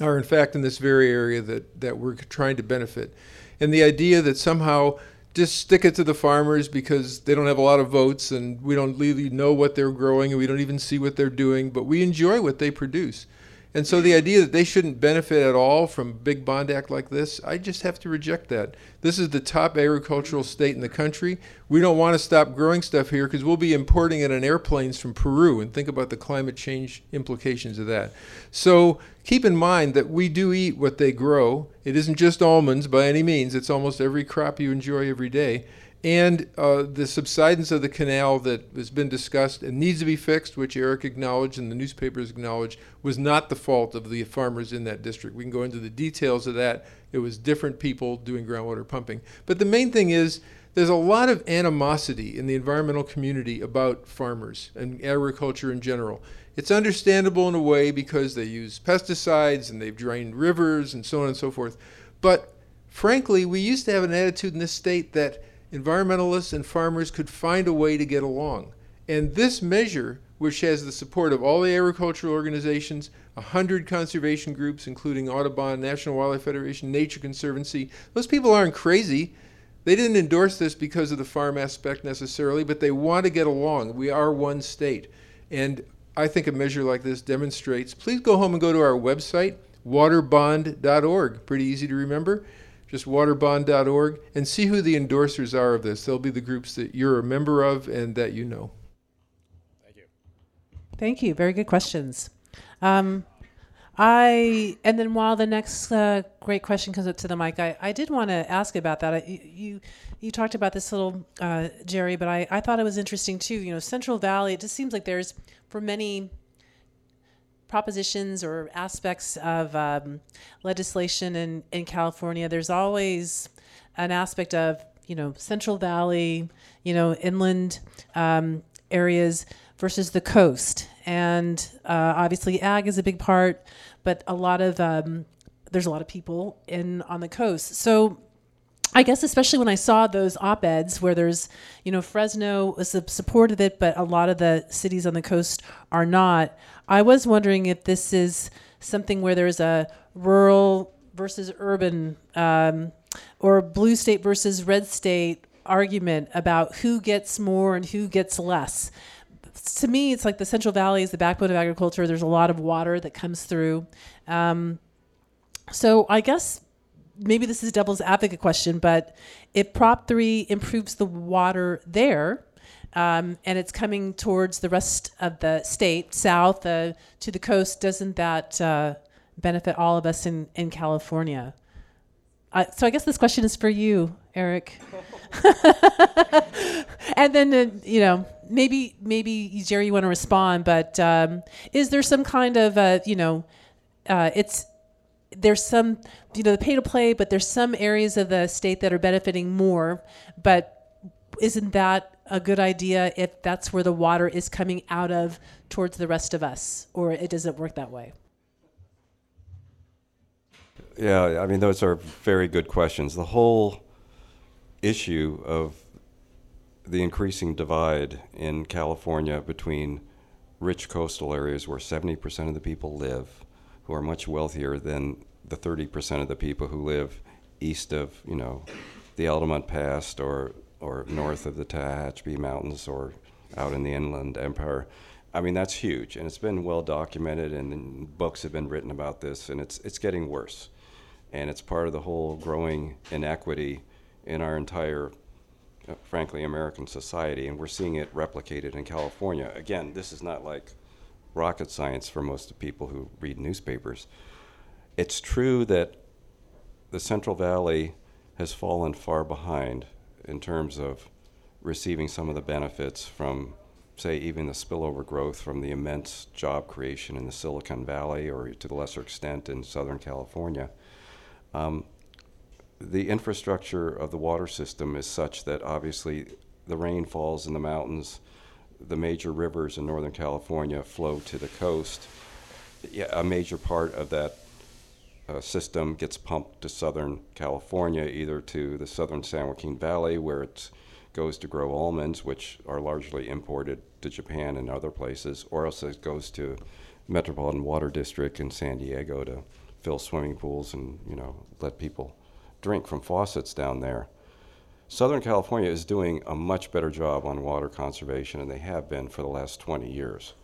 are in fact in this very area that, that we're trying to benefit. And the idea that somehow just stick it to the farmers because they don't have a lot of votes and we don't really know what they're growing and we don't even see what they're doing, but we enjoy what they produce. And so the idea that they shouldn't benefit at all from big bond act like this, I just have to reject that. This is the top agricultural state in the country. We don't want to stop growing stuff here because we'll be importing it on airplanes from Peru and think about the climate change implications of that. So keep in mind that we do eat what they grow. It isn't just almonds by any means, it's almost every crop you enjoy every day and uh, the subsidence of the canal that has been discussed and needs to be fixed, which Eric acknowledged and the newspapers acknowledged, was not the fault of the farmers in that district. We can go into the details of that. It was different people doing groundwater pumping. But the main thing is there's a lot of animosity in the environmental community about farmers and agriculture in general. It's understandable in a way because they use pesticides and they've drained rivers and so on and so forth. But frankly, we used to have an attitude in this state that environmentalists and farmers could find a way to get along. And this measure, which has the support of all the agricultural organizations, 100 conservation groups, including Audubon, National Wildlife Federation, Nature Conservancy, those people aren't crazy. They didn't endorse this because of the farm aspect necessarily, but they want to get along. We are one state. And I think a measure like this demonstrates. Please go home and go to our website, waterbond.org. Pretty easy to remember just waterbond.org, and see who the endorsers are of this. They'll be the groups that you're a member of and that you know. Thank you. Thank you. Very good questions. Um, I and then while the next uh, great question comes up to the mic, I, I did want to ask about that. I, you you talked about this little uh, Jerry, but I, I thought it was interesting too. You know, Central Valley. It just seems like there's for many propositions or aspects of um, legislation in, in California, there's always an aspect of, you know, Central Valley, you know, inland, um, areas versus the coast. And uh, obviously, ag is a big part, but a lot of um, there's a lot of people in on the coast. So I guess especially when I saw those op-eds where there's, you know, Fresno was supportive of it, but a lot of the cities on the coast are not. I was wondering if this is something where there's a rural versus urban, um, or blue state versus red state argument about who gets more and who gets less. To me, it's like the Central Valley is the backbone of agriculture. There's a lot of water that comes through. Um, so I guess maybe this is devil's advocate question, but if Prop 3 improves the water there, um, and it's coming towards the rest of the state, south uh, to the coast, doesn't that uh, benefit all of us in, in California? Uh, so I guess this question is for you, Eric. (laughs) and then, uh, you know, maybe, maybe Jerry, you want to respond, but um, is there some kind of, uh, you know, uh, it's there's some, you know, the pay to play, but there's some areas of the state that are benefiting more. But isn't that a good idea if that's where the water is coming out of towards the rest of us, or it doesn't work that way? Yeah, I mean, those are very good questions. The whole issue of the increasing divide in California between rich coastal areas where 70% of the people live who are much wealthier than the 30% of the people who live east of, you know, the Altamont Pass or, or north of the Tehachapi Mountains or out in the Inland Empire. I mean, that's huge, and it's been well documented, and books have been written about this, and it's, it's getting worse. And it's part of the whole growing inequity in our entire, uh, frankly, American society, and we're seeing it replicated in California. Again, this is not like rocket science for most of the people who read newspapers. It's true that the Central Valley has fallen far behind in terms of receiving some of the benefits from, say, even the spillover growth from the immense job creation in the Silicon Valley or to the lesser extent in Southern California. Um, the infrastructure of the water system is such that obviously the rain falls in the mountains the major rivers in Northern California flow to the coast, a major part of that uh, system gets pumped to Southern California, either to the Southern San Joaquin Valley, where it goes to grow almonds, which are largely imported to Japan and other places, or else it goes to Metropolitan Water District in San Diego to fill swimming pools and you know let people drink from faucets down there. Southern California is doing a much better job on water conservation, and they have been for the last 20 years.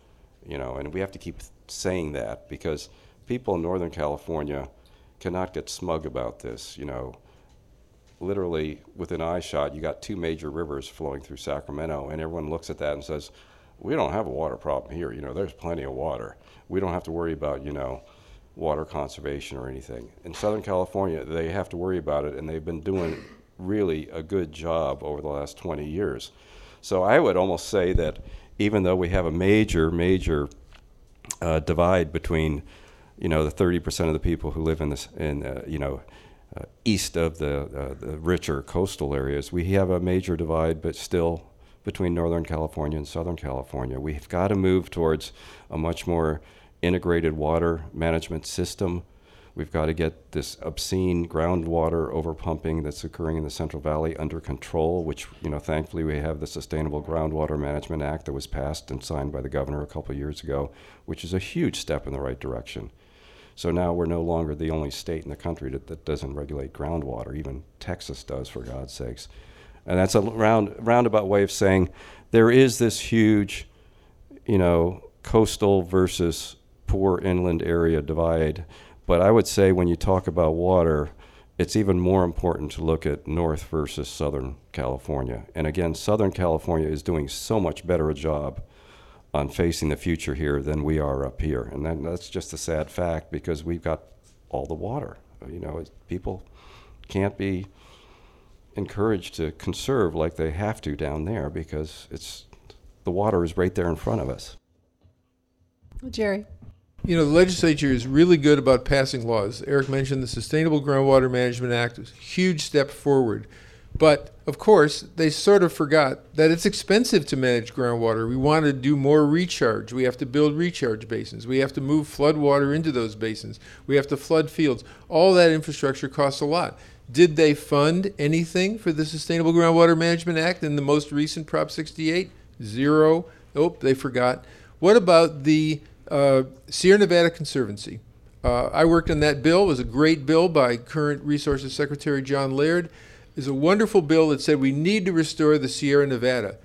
You know, and we have to keep saying that because people in Northern California cannot get smug about this. You know, literally within eye shot, you got two major rivers flowing through Sacramento, and everyone looks at that and says, "We don't have a water problem here. You know, there's plenty of water. We don't have to worry about you know." water conservation or anything. In Southern California, they have to worry about it, and they've been doing really a good job over the last 20 years. So I would almost say that even though we have a major, major uh, divide between, you know, the 30% of the people who live in this, in, uh, you know, uh, east of the, uh, the richer coastal areas, we have a major divide, but still between Northern California and Southern California. We've got to move towards a much more integrated water management system We've got to get this obscene groundwater overpumping that's occurring in the Central Valley under control, which, you know, thankfully we have the Sustainable Groundwater Management Act that was passed and signed by the governor a couple years ago, which is a huge step in the right direction. So now we're no longer the only state in the country that, that doesn't regulate groundwater. Even Texas does, for God's sakes. And that's a round, roundabout way of saying there is this huge, you know, coastal versus poor inland area divide but I would say when you talk about water, it's even more important to look at North versus Southern California. And again, Southern California is doing so much better a job on facing the future here than we are up here. And that, that's just a sad fact because we've got all the water. You know, people can't be encouraged to conserve like they have to down there because it's the water is right there in front of us. Jerry. You know, the legislature is really good about passing laws. Eric mentioned the Sustainable Groundwater Management Act, was a huge step forward. But of course, they sort of forgot that it's expensive to manage groundwater. We want to do more recharge. We have to build recharge basins. We have to move flood water into those basins. We have to flood fields. All that infrastructure costs a lot. Did they fund anything for the Sustainable Groundwater Management Act in the most recent Prop 68? Zero. Oh, they forgot. What about the uh, Sierra Nevada Conservancy? Uh, I worked on that bill. It was a great bill by current Resources Secretary John Laird. It's a wonderful bill that said we need to restore the Sierra Nevada.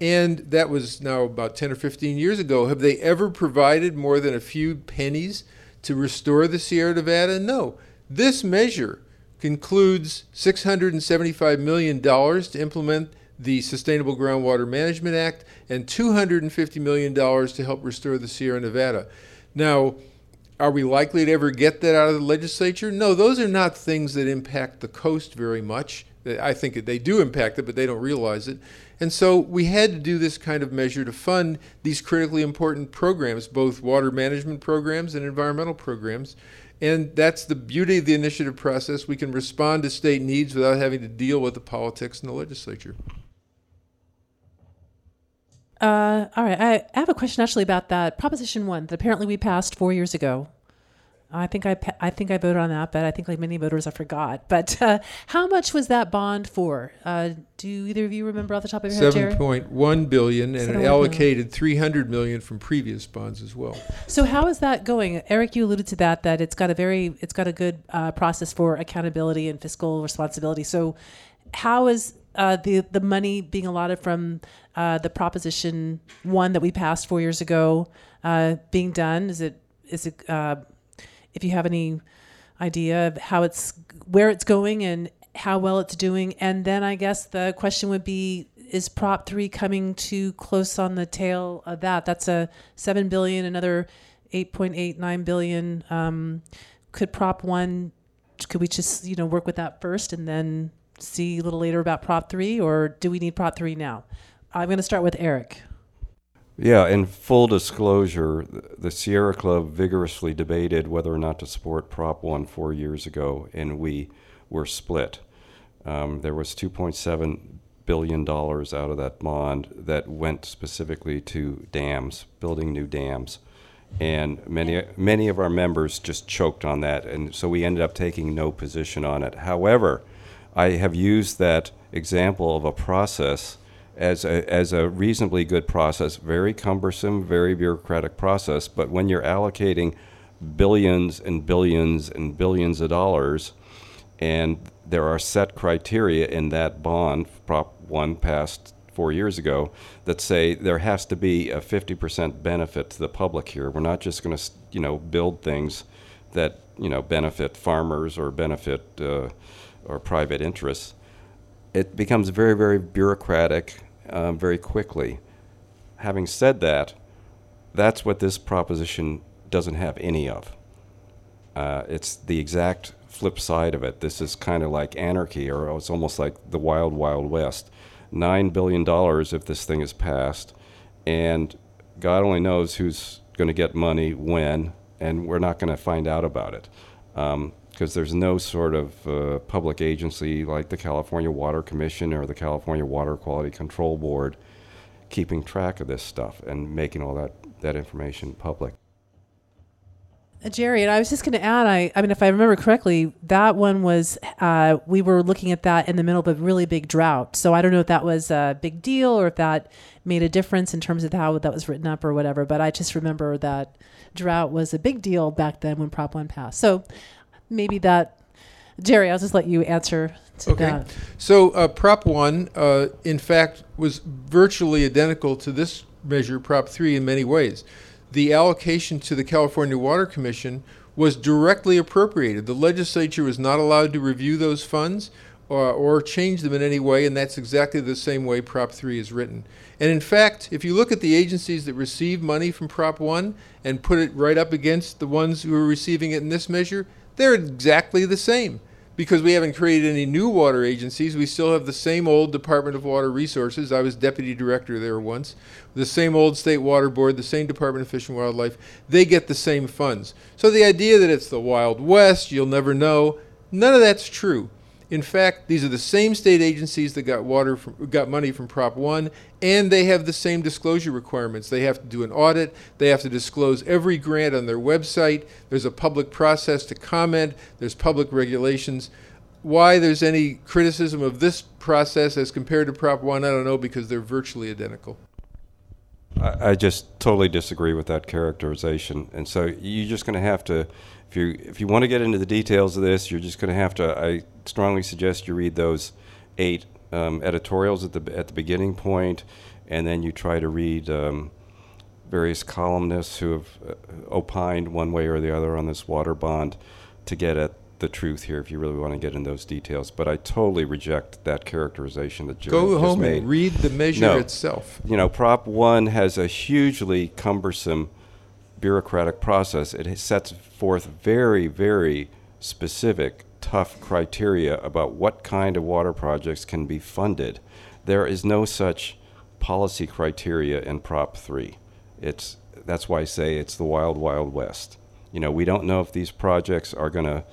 And that was now about 10 or 15 years ago. Have they ever provided more than a few pennies to restore the Sierra Nevada? No. This measure concludes $675 million to implement the Sustainable Groundwater Management Act and $250 million to help restore the Sierra Nevada. Now, are we likely to ever get that out of the legislature? No, those are not things that impact the coast very much. I think they do impact it, but they don't realize it. And so we had to do this kind of measure to fund these critically important programs, both water management programs and environmental programs. And that's the beauty of the initiative process. We can respond to state needs without having to deal with the politics in the legislature. Uh, all right, I, I have a question actually about that Proposition One that apparently we passed four years ago. I think I I think I voted on that, but I think like many voters I forgot. But uh, how much was that bond for? Uh, do either of you remember off the top of your head, Seven point one billion, and it allocated three hundred million from previous bonds as well. So how is that going, Eric? You alluded to that that it's got a very it's got a good uh, process for accountability and fiscal responsibility. So how is uh, the the money being allotted from uh, the Proposition One that we passed four years ago uh, being done? Is it is it uh, if you have any idea of how it's where it's going and how well it's doing. And then I guess the question would be is prop 3 coming too close on the tail of that that's a 7 billion another 8.89 billion um, could prop 1 could we just you know work with that first and then see a little later about prop 3 or do we need prop 3 now i'm going to start with eric yeah, in full disclosure, the Sierra Club vigorously debated whether or not to support Prop 1 four years ago, and we were split. Um, there was $2.7 billion out of that bond that went specifically to dams, building new dams. And many, many of our members just choked on that, and so we ended up taking no position on it. However, I have used that example of a process as a, as a reasonably good process, very cumbersome, very bureaucratic process. But when you're allocating billions and billions and billions of dollars, and there are set criteria in that bond, Prop 1 passed four years ago, that say there has to be a 50% benefit to the public here. We're not just going to, you know, build things that, you know, benefit farmers or benefit uh, or private interests it becomes very, very bureaucratic um, very quickly. Having said that, that's what this proposition doesn't have any of. Uh, it's the exact flip side of it. This is kind of like anarchy, or it's almost like the wild, wild west. Nine billion dollars if this thing is passed, and God only knows who's going to get money when, and we're not going to find out about it. Um, because there's no sort of uh, public agency like the California Water Commission or the California Water Quality Control Board keeping track of this stuff and making all that, that information public. Uh, Jerry, and I was just going to add, I, I mean, if I remember correctly, that one was, uh, we were looking at that in the middle of a really big drought. So I don't know if that was a big deal or if that made a difference in terms of how that was written up or whatever. But I just remember that drought was a big deal back then when Prop 1 passed. So maybe that Jerry, I'll just let you answer to okay. that. So uh, Prop 1, uh, in fact, was virtually identical to this measure, Prop 3, in many ways. The allocation to the California Water Commission was directly appropriated. The legislature was not allowed to review those funds or, or change them in any way, and that's exactly the same way Prop 3 is written. And in fact, if you look at the agencies that receive money from Prop 1 and put it right up against the ones who are receiving it in this measure, they're exactly the same. Because we haven't created any new water agencies, we still have the same old Department of Water Resources. I was deputy director there once. The same old State Water Board, the same Department of Fish and Wildlife. They get the same funds. So the idea that it's the Wild West, you'll never know, none of that's true. In fact, these are the same state agencies that got water from, got money from Prop 1, and they have the same disclosure requirements. They have to do an audit, they have to disclose every grant on their website. There's a public process to comment, there's public regulations. Why there's any criticism of this process as compared to Prop 1, I don't know because they're virtually identical. I, I just totally disagree with that characterization. And so you're just going to have to, if you if you want to get into the details of this, you're just going to have to. I strongly suggest you read those eight um, editorials at the at the beginning point, and then you try to read um, various columnists who have uh, opined one way or the other on this water bond to get at the truth here if you really want to get in those details. But I totally reject that characterization that Jerry Go home made. and read the measure No. itself. You know, Prop 1 has a hugely cumbersome bureaucratic process. It sets forth very, very specific, tough criteria about what kind of water projects can be funded. There is no such policy criteria in Prop 3. It's, that's why I say it's the wild, wild west. You know, we don't know if these projects are going to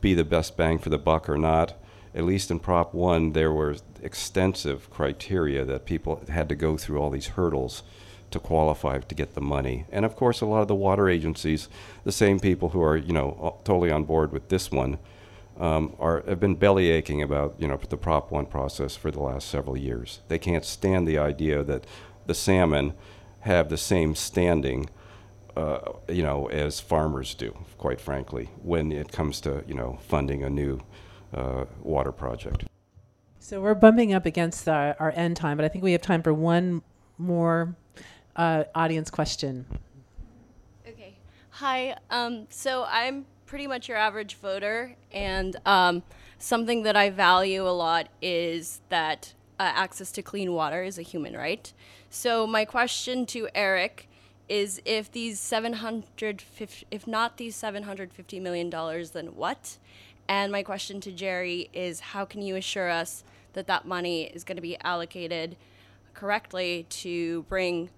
be the best bang for the buck or not. At least in Prop 1, there were extensive criteria that people had to go through all these hurdles to qualify to get the money. And of course, a lot of the water agencies, the same people who are, you know, totally on board with this one, um, are have been belly aching about, you know, the Prop 1 process for the last several years. They can't stand the idea that the salmon have the same standing uh, you know, as farmers do, quite frankly, when it comes to, you know, funding a new uh, water project. So we're bumping up against our, our end time, but I think we have time for one more uh, audience question. Okay. Hi. Um, so I'm pretty much your average voter, and um, something that I value a lot is that uh, access to clean water is a human right. So my question to Eric is if these 750 if not these 750 million dollars then what and my question to jerry is how can you assure us that that money is going to be allocated correctly to bring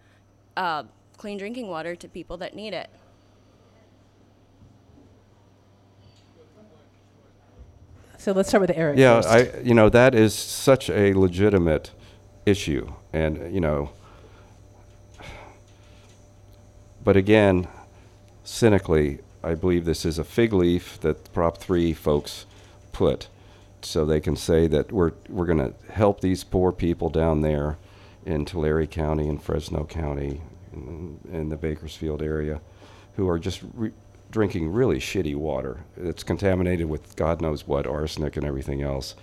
uh, clean drinking water to people that need it So let's start with Eric. Yeah, first. I, you know, that is such a legitimate issue, and you know, but again, cynically, I believe this is a fig leaf that Prop Three folks put, so they can say that we're we're going to help these poor people down there in Tulare County and Fresno County, in the Bakersfield area, who are just re- drinking really shitty water. It's contaminated with God knows what, arsenic and everything else.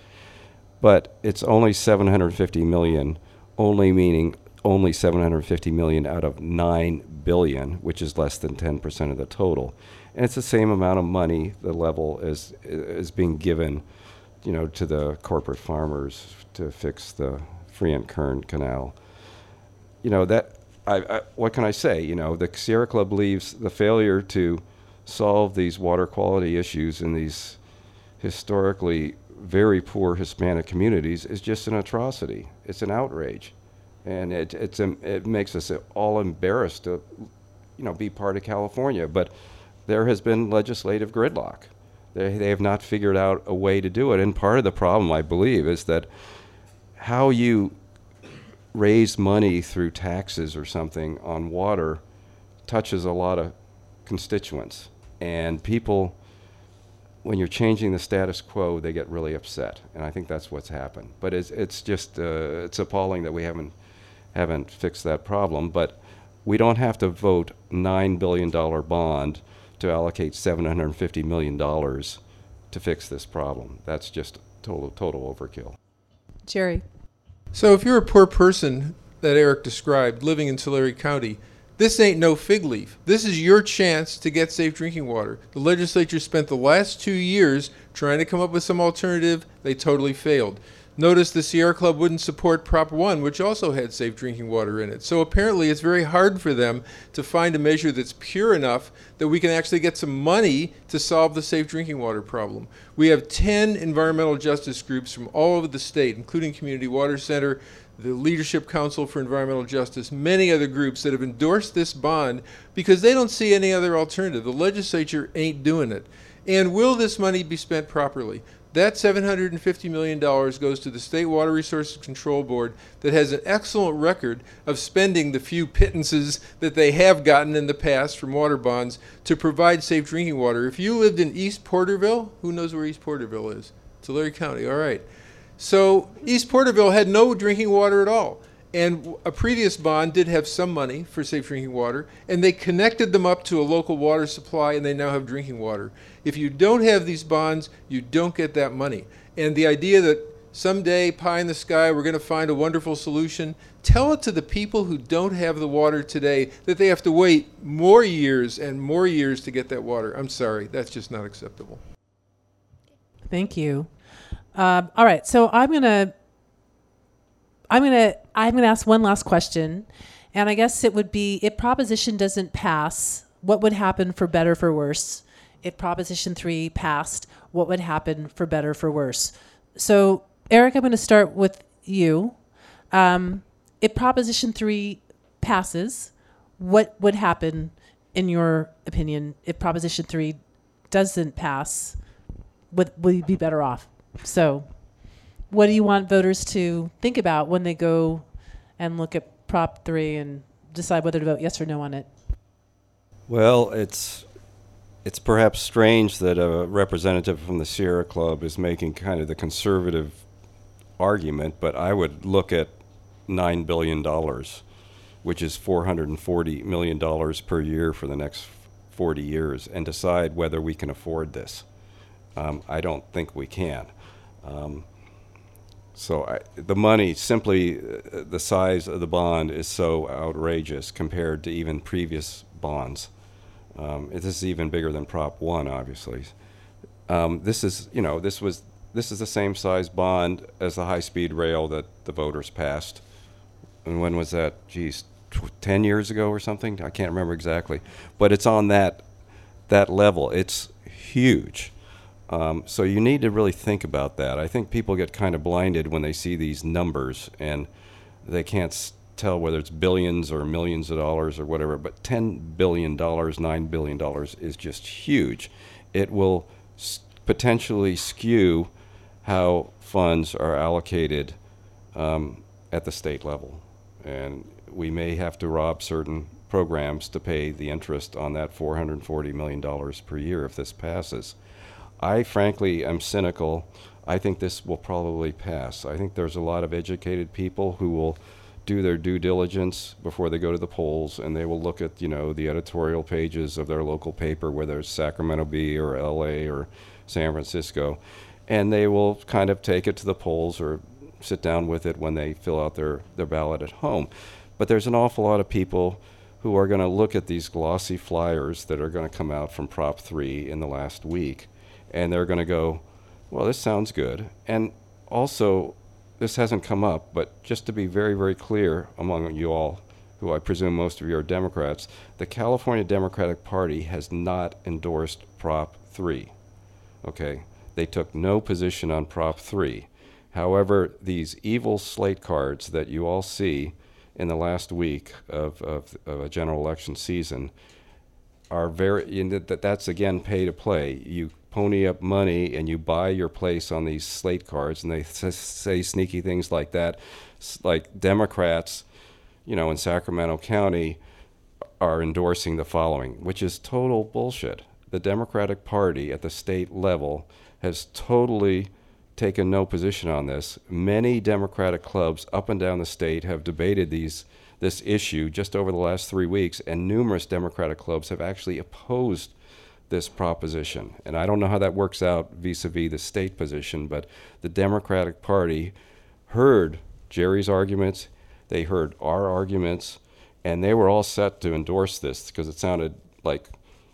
But it's only 750 million, only meaning only 750 million out of 9 billion, which is less than 10% of the total. And it's the same amount of money, the level is is being given, you know, to the corporate farmers to fix the Kern Canal. You know, that I, I, what can I say? You know, the Sierra Club believes the failure to solve these water quality issues in these historically very poor Hispanic communities is just an atrocity. It's an outrage, and it it's it makes us all embarrassed to, you know, be part of California. But there has been legislative gridlock. They they have not figured out a way to do it, and part of the problem, I believe, is that how you raise money through taxes or something on water touches a lot of constituents. And people when you're changing the status quo they get really upset. And i think that's what's happened. But it's, it's just uh, it's appalling that we haven't haven't fixed that problem. But we don't have to vote $9 billion bond to allocate $750 million to fix this problem. That's just total total overkill. Jerry. So if you're a poor person that Eric described living in Tulare County, this ain't no fig leaf. This is your chance to get safe drinking water. The legislature spent the last two years trying to come up with some alternative. They totally failed. Notice the Sierra Club wouldn't support Prop 1, which also had safe drinking water in it. So apparently it's very hard for them to find a measure that's pure enough that we can actually get some money to solve the safe drinking water problem. We have 10 environmental justice groups from all over the state, including Community Water Center, the Leadership Council for Environmental Justice, many other groups that have endorsed this bond because they don't see any other alternative. The legislature ain't doing it. And will this money be spent properly? That $750 million goes to the State Water Resources Control Board that has an excellent record of spending the few pittances that they have gotten in the past from water bonds to provide safe drinking water. If you lived in East Porterville, who knows where East Porterville is? Tulare County, all right. So East Porterville had no drinking water at all. And a previous bond did have some money for safe drinking water, and they connected them up to a local water supply, and they now have drinking water. If you don't have these bonds, you don't get that money. And the idea that someday, pie in the sky, we're going to find a wonderful solution, tell it to the people who don't have the water today that they have to wait more years and more years to get that water. I'm sorry, that's just not acceptable. Thank you. Um, all right, so I'm gonna, I'm gonna, I'm gonna ask one last question, and I guess it would be if Proposition doesn't pass, what would happen for better for worse? If Proposition three passed, what would happen for better for worse? So, Eric, I'm going to start with you. Um, if Proposition three passes, what would happen, in your opinion, if Proposition three doesn't pass? Would you be better off? So, what do you want voters to think about when they go and look at Prop 3 and decide whether to vote yes or no on it? Well, it's it's perhaps strange that a representative from the Sierra Club is making kind of the conservative argument, but I would look at nine billion dollars, which is four hundred and forty million dollars per year for the next forty years, and decide whether we can afford this. Um, I don't think we can. Um, so I, the money, simply uh, the size of the bond is so outrageous compared to even previous bonds. Um, this is even bigger than Prop One, obviously. Um, this is, you know, this was this is the same size bond as the high-speed rail that the voters passed. And when was that? Geez, tw- ten years ago or something? I can't remember exactly. But it's on that that level. It's huge. Um, so you need to really think about that. I think people get kind of blinded when they see these numbers and they can't tell whether it's billions or millions of dollars or whatever. But ten billion dollars, nine billion dollars is just huge. It will s- potentially skew how funds are allocated um, at the state level, and we may have to rob certain programs to pay the interest on that 440 million dollars per year if this passes. I frankly am cynical. I think this will probably pass. I think there's a lot of educated people who will do their due diligence before they go to the polls, and they will look at you know the editorial pages of their local paper, whether it's Sacramento Bee or L.A. or San Francisco, and they will kind of take it to the polls or sit down with it when they fill out their, their ballot at home. But there's an awful lot of people who are going to look at these glossy flyers that are going to come out from Prop 3 in the last week and they're going to go, well, this sounds good. And also, this hasn't come up, but just to be very, very clear among you all, who I presume most of you are Democrats, the California Democratic Party has not endorsed Prop 3. Okay? They took no position on Prop 3. However, these evil slate cards that you all see in the last week of, of, of a general election season are very, that that's again pay to play. You pony up money and you buy your place on these slate cards, and they say sneaky things like that, like Democrats, you know, in Sacramento County are endorsing the following, which is total bullshit. The Democratic Party at the state level has totally taken no position on this. Many Democratic clubs up and down the state have debated these this issue just over the last three weeks, and numerous Democratic clubs have actually opposed this proposition. And I don't know how that works out vis-a-vis the state position, but the Democratic Party heard Jerry's arguments, they heard our arguments, and they were all set to endorse this because it sounded like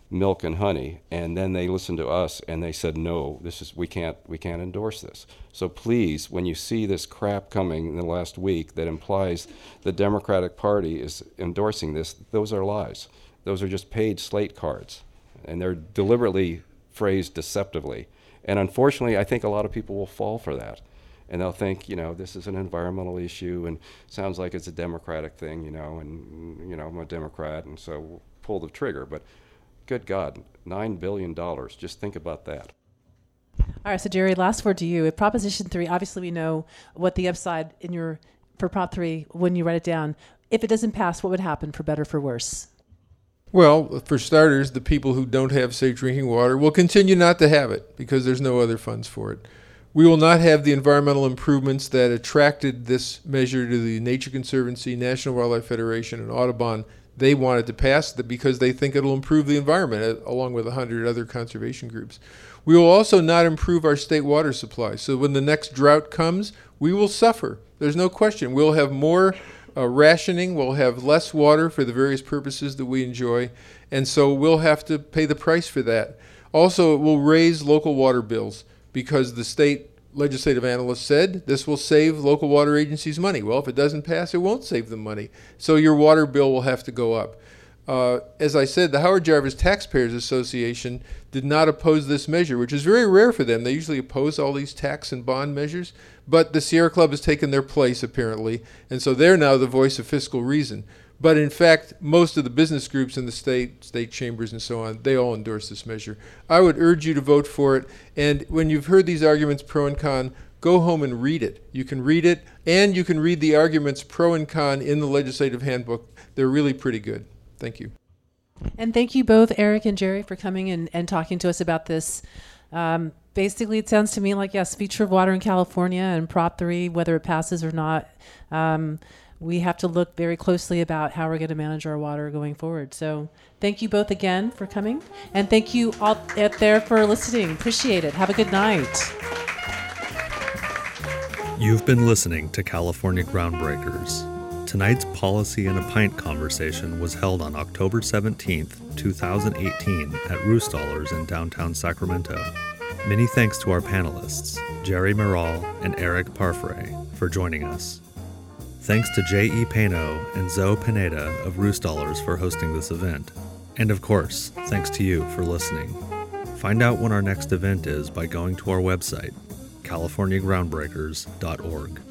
milk and honey. And then they listened to us and they said no this is we can't we can't endorse this. So please when you see this crap coming in the last week that implies the democratic party is endorsing this those are lies. Those are just paid slate cards and they're deliberately phrased deceptively and unfortunately i think a lot of people will fall for that and they'll think, you know, this is an environmental issue and sounds like it's a democratic thing, you know, and you know, I'm a Democrat, and so pull the trigger. But good God, nine billion dollars! Just think about that. All right, so Jerry, last word to you. At Proposition Three, obviously we know what the upside in your for Prop Three when you write it down. If it doesn't pass, what would happen for better for worse? Well, for starters, the people who don't have safe drinking water will continue not to have it because there's no other funds for it. We will not have the environmental improvements that attracted this measure to the Nature Conservancy, National Wildlife Federation, and Audubon. They wanted to pass it because they think it'll improve the environment, uh, along with a hundred other conservation groups. We will also not improve our state water supply. So when the next drought comes, we will suffer. There's no question. We'll have more uh, rationing, we'll have less water for the various purposes that we enjoy, and so we'll have to pay the price for that. Also, it will raise local water bills because the state legislative analyst said this will save local water agencies money. Well, if it doesn't pass, it won't save them money. So your water bill will have to go up. Uh, as I said, the Howard Jarvis Taxpayers Association did not oppose this measure, which is very rare for them. They usually oppose all these tax and bond measures, but the Sierra Club has taken their place, apparently, and so they're now the voice of fiscal reason. But in fact, most of the business groups in the state, state chambers, and so on, they all endorse this measure. I would urge you to vote for it. And when you've heard these arguments pro and con, go home and read it. You can read it, and you can read the arguments pro and con in the legislative handbook. They're really pretty good. Thank you. And thank you both, Eric and Jerry, for coming and, and talking to us about this. Um, basically, it sounds to me like, yes, future of water in California and Prop 3, whether it passes or not, um, we have to look very closely about how we're going to manage our water going forward. So thank you both again for coming. And thank you all out there for listening. Appreciate it. Have a good night. You've been listening to California Groundbreakers. Tonight's Policy and a Pint conversation was held on October 17th, 2018, at Ruhstallers in downtown Sacramento. Many thanks to our panelists, Jerry Meral and Eric Parfrey, for joining us. Thanks to J.E. Paino and Zoe Pineda of Ruhstallers for hosting this event. And of course, thanks to you for listening. Find out when our next event is by going to our website, californiagroundbreakers.org.